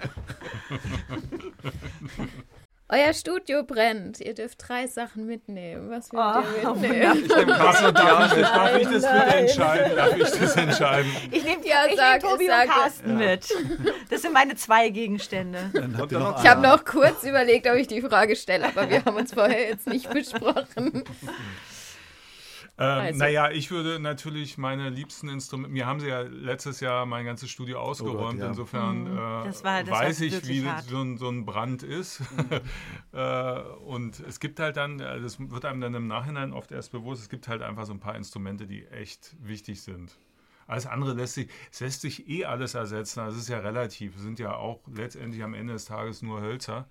Euer Studio brennt. Ihr dürft drei Sachen mitnehmen. Was wollt Oh, ihr mitnehmen? Ich nehme Carsten, darf, ich, darf ich das bitte entscheiden? Darf ich das entscheiden? Ich nehme Ja, ich sag nehm Tobi sag und. Carsten mit. Das sind meine zwei Gegenstände. Dann habt Und ihr dann noch noch- Ich habe noch kurz überlegt, ob ich die Frage stelle, aber wir haben uns vorher jetzt nicht besprochen. Ähm, Also. Naja, ich würde natürlich meine liebsten Instrumente, mir haben sie ja letztes Jahr mein ganzes Studio ausgeräumt, ja. insofern äh, Mhm. Das war- das weiß ich, wie so ein, so ein Brand ist. äh, und es gibt halt dann, äh, das wird einem dann im Nachhinein oft erst bewusst, es gibt halt einfach so ein paar Instrumente, die echt wichtig sind. Alles andere lässt sich, es lässt sich eh alles ersetzen, also es ist ja relativ, es sind ja auch letztendlich am Ende des Tages nur Hölzer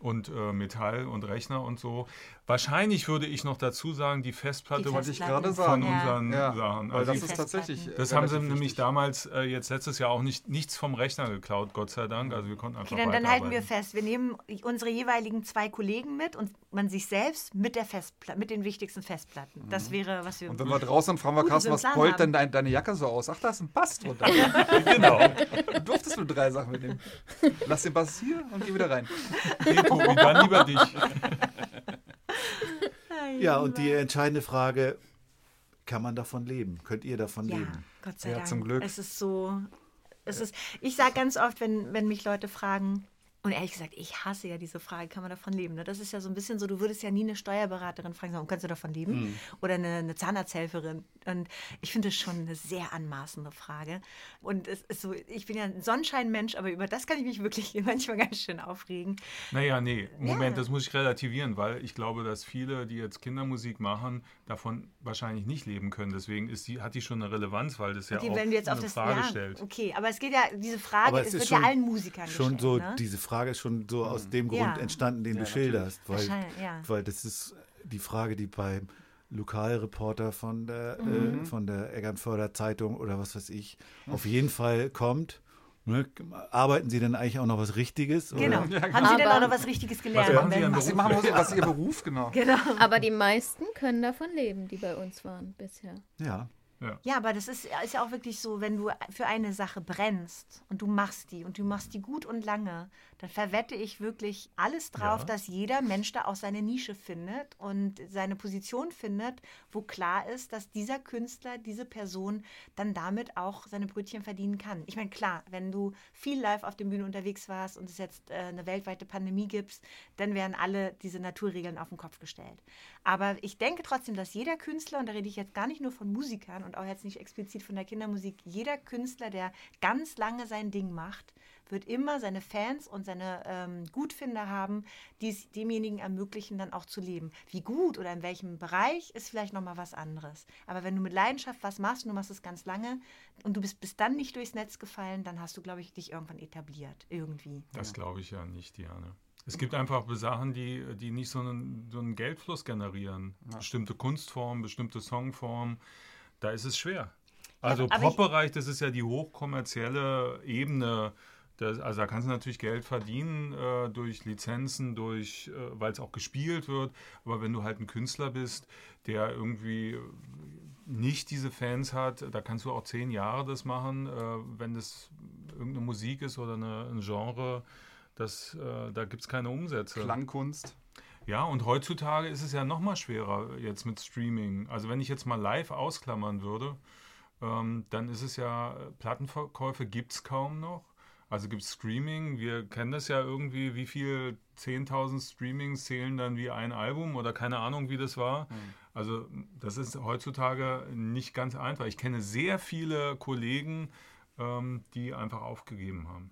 und äh, Metall und Rechner und so. Wahrscheinlich würde ich noch dazu sagen, die Festplatte Die wollte ich gerade von sagen. Ja. unseren Ja, Sachen. Also das ist tatsächlich. äh, das haben sie relativ nämlich wichtig. damals äh, jetzt letztes Jahr auch nicht nichts vom Rechner geklaut, Gott sei Dank. Also wir konnten einfach Okay, dann, dann halten wir fest, wir nehmen unsere jeweiligen zwei Kollegen mit und man sich selbst mit der Festplatte, mit den wichtigsten Festplatten. Das wäre, was wir. Und wenn wir draußen fragen wir Carsten, was beult denn dein, deine Jacke so aus? Ach, da ist ein Bass drunter. genau. Du durftest nur drei Sachen mitnehmen. Lass den Bass hier und geh wieder rein. Nee, Tobi, dann lieber dich. Ja, und die entscheidende Frage, kann man davon leben? Könnt ihr davon ja, leben? Gott sei Ja, Dank. zum Glück. Es ist so. Es ist, ich sage ganz oft, wenn, wenn mich Leute fragen, und ehrlich gesagt, ich hasse ja diese Frage, kann man davon leben? Ne? Das ist ja so ein bisschen so, du würdest ja nie eine Steuerberaterin fragen, sagen, kannst du davon leben? Mhm. Oder eine, eine Zahnarzthelferin. Und ich finde es schon eine sehr anmaßende Frage. Und es ist so, ich bin ja ein Sonnenscheinmensch, aber über das kann ich mich wirklich manchmal ganz schön aufregen. Naja, nee, Moment, Ja. das muss ich relativieren, weil ich glaube, dass viele, die jetzt Kindermusik machen, davon wahrscheinlich nicht leben können. Deswegen ist die, hat die schon eine Relevanz, weil das ja Okay, auch wenn wir jetzt auf eine das Frage ja, stellt. Okay, aber es geht ja, diese Frage, es, wird ja allen Musikern schon gestellt. so, ne? diese Frage ist schon so aus dem Grund Ja. entstanden, den Ja, du schilderst, weil, ja. weil das ist die Frage, die beim Lokalreporter von der, Mhm. äh, von der Eckernförder Zeitung oder was weiß ich auf jeden Fall kommt. Ne? Arbeiten Sie denn eigentlich auch noch was Richtiges? oder? Genau. Haben Sie denn Aber- auch noch was Richtiges gelernt? machen Sie Ach, Sie machen was ist Ihr Beruf, genau. Genau. Aber die meisten können davon leben, die bei uns waren bisher. Ja. Ja. Ja, aber das ist, ist ja auch wirklich so, wenn du für eine Sache brennst und du machst die und du machst die gut und lange, dann verwette ich wirklich alles drauf, Ja. dass jeder Mensch da auch seine Nische findet und seine Position findet, wo klar ist, dass dieser Künstler, diese Person dann damit auch seine Brötchen verdienen kann. Ich meine, klar, wenn du viel live auf den Bühnen unterwegs warst und es jetzt äh, eine weltweite Pandemie gibt, dann werden alle diese Naturregeln auf den Kopf gestellt. Aber ich denke trotzdem, dass jeder Künstler, und da rede ich jetzt gar nicht nur von Musikern und auch jetzt nicht explizit von der Kindermusik, jeder Künstler, der ganz lange sein Ding macht, wird immer seine Fans und seine ähm, Gutfinder haben, die es demjenigen ermöglichen, dann auch zu leben. Wie gut oder in welchem Bereich ist vielleicht nochmal was anderes. Aber wenn du mit Leidenschaft was machst und du machst es ganz lange und du bist bis dann nicht durchs Netz gefallen, dann hast du, glaube ich, dich irgendwann etabliert. Irgendwie. Das glaube ich ja nicht, Diane. Es gibt einfach Sachen, die, die nicht so einen, so einen Geldfluss generieren. Bestimmte Kunstformen, bestimmte Songformen, da ist es schwer. Also ich- Pop-Bereich, das ist ja die hochkommerzielle Ebene. Das, also da kannst du natürlich Geld verdienen äh, durch Lizenzen, durch, äh, weil es auch gespielt wird. Aber wenn du halt ein Künstler bist, der irgendwie nicht diese Fans hat, da kannst du auch zehn Jahre das machen, äh, wenn das irgendeine Musik ist oder eine, ein Genre, das, äh, da gibt es keine Umsätze. Klangkunst. Ja, und heutzutage ist es ja noch mal schwerer jetzt mit Streaming. Also wenn ich jetzt mal live ausklammern würde, ähm, dann ist es ja, Plattenverkäufe gibt es kaum noch. Also gibt es Streaming. Wir kennen das ja irgendwie, wie viel 10.000 Streamings zählen dann wie ein Album oder keine Ahnung, wie das war. Also das ist heutzutage nicht ganz einfach. Ich kenne sehr viele Kollegen, ähm, die einfach aufgegeben haben.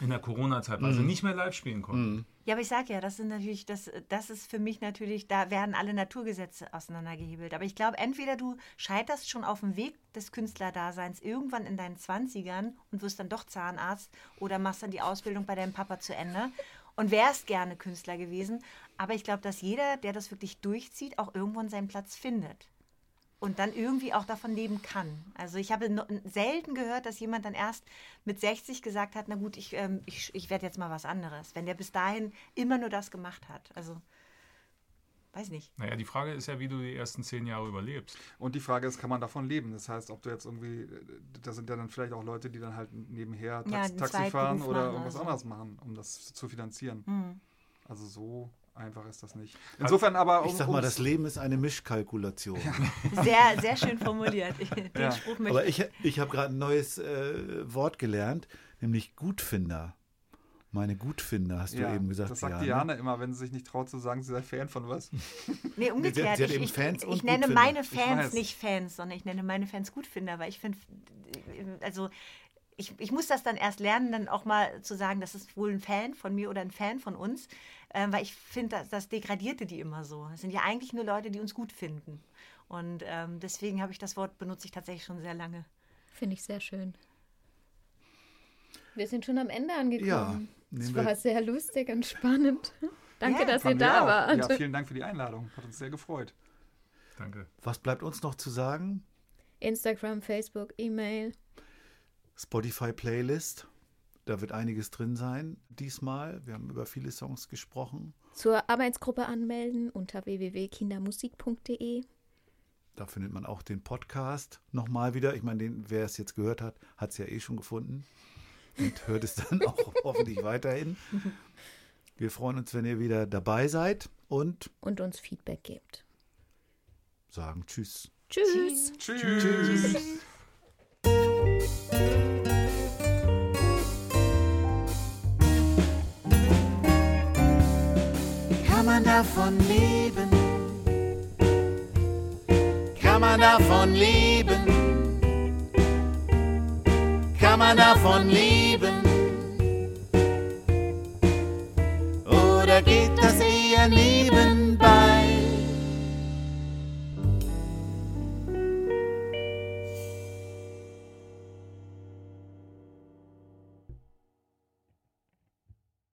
In der Corona-Zeit, weil sie nicht mehr live spielen konnten. Ja, aber ich sage ja, das sind natürlich, das, das ist für mich natürlich, da werden alle Naturgesetze auseinandergehebelt. Aber ich glaube, entweder du scheiterst schon auf dem Weg des Künstlerdaseins irgendwann in deinen 20ern und wirst dann doch Zahnarzt oder machst dann die Ausbildung bei deinem Papa zu Ende und wärst gerne Künstler gewesen. Aber ich glaube, dass jeder, der das wirklich durchzieht, auch irgendwann seinen Platz findet. Und dann irgendwie auch davon leben kann. Also ich habe selten gehört, dass jemand dann erst mit 60 gesagt hat, na gut, ich, ähm, ich, ich werde jetzt mal was anderes. Wenn der bis dahin immer nur das gemacht hat. Also, weiß nicht. Naja, die Frage ist ja, wie du die ersten zehn Jahre überlebst. Und die Frage ist, kann man davon leben? Das heißt, ob du jetzt irgendwie, da sind ja dann vielleicht auch Leute, die dann halt nebenher Tax Ja, Taxi fahren oder irgendwas so. anderes machen, um das zu finanzieren. Hm. Also so einfach ist das nicht. Insofern aber, um, Ich sag mal, das Leben ist eine Mischkalkulation. Sehr, sehr schön formuliert. Den Ja. Spruch möchte Aber ich, ich habe gerade ein neues äh, Wort gelernt, nämlich Gutfinder. Meine Gutfinder, hast du ja, eben gesagt. das sagt Diane. Diana immer, wenn sie sich nicht traut zu sagen, sie sei Fan von was. Nee, umgekehrt. sie hat ich eben ich, Fans ich und nenne Gutfinder. meine Fans nicht Fans, sondern ich nenne meine Fans Gutfinder, weil ich finde, also ich, ich muss das dann erst lernen, dann auch mal zu sagen, das ist wohl ein Fan von mir oder ein Fan von uns, ähm, weil ich finde, das, das degradierte die immer so. Es sind ja eigentlich nur Leute, die uns gut finden. Und ähm, deswegen habe ich das Wort benutze ich tatsächlich schon sehr lange. Finde ich sehr schön. Wir sind schon am Ende angekommen. Ja, es war wir- sehr lustig und spannend. Danke, Ja, dass ihr da auch. wart. Ja, vielen Dank für die Einladung. Hat uns sehr gefreut. Danke. Was bleibt uns noch zu sagen? Instagram, Facebook, E-Mail. Spotify-Playlist. Da wird einiges drin sein diesmal. Wir haben über viele Songs gesprochen. Zur Arbeitsgruppe anmelden unter www.kindermusik.de. Da findet man auch den Podcast nochmal wieder. Ich meine, den, wer es jetzt gehört hat, hat es ja eh schon gefunden. Und hört es dann auch hoffentlich weiterhin. Wir freuen uns, wenn ihr wieder dabei seid und und uns Feedback gebt. sagen Tschüss. Tschüss. Tschüss. Kann man davon leben? Kann man davon leben? Kann man davon leben? Oder geht das eher neben?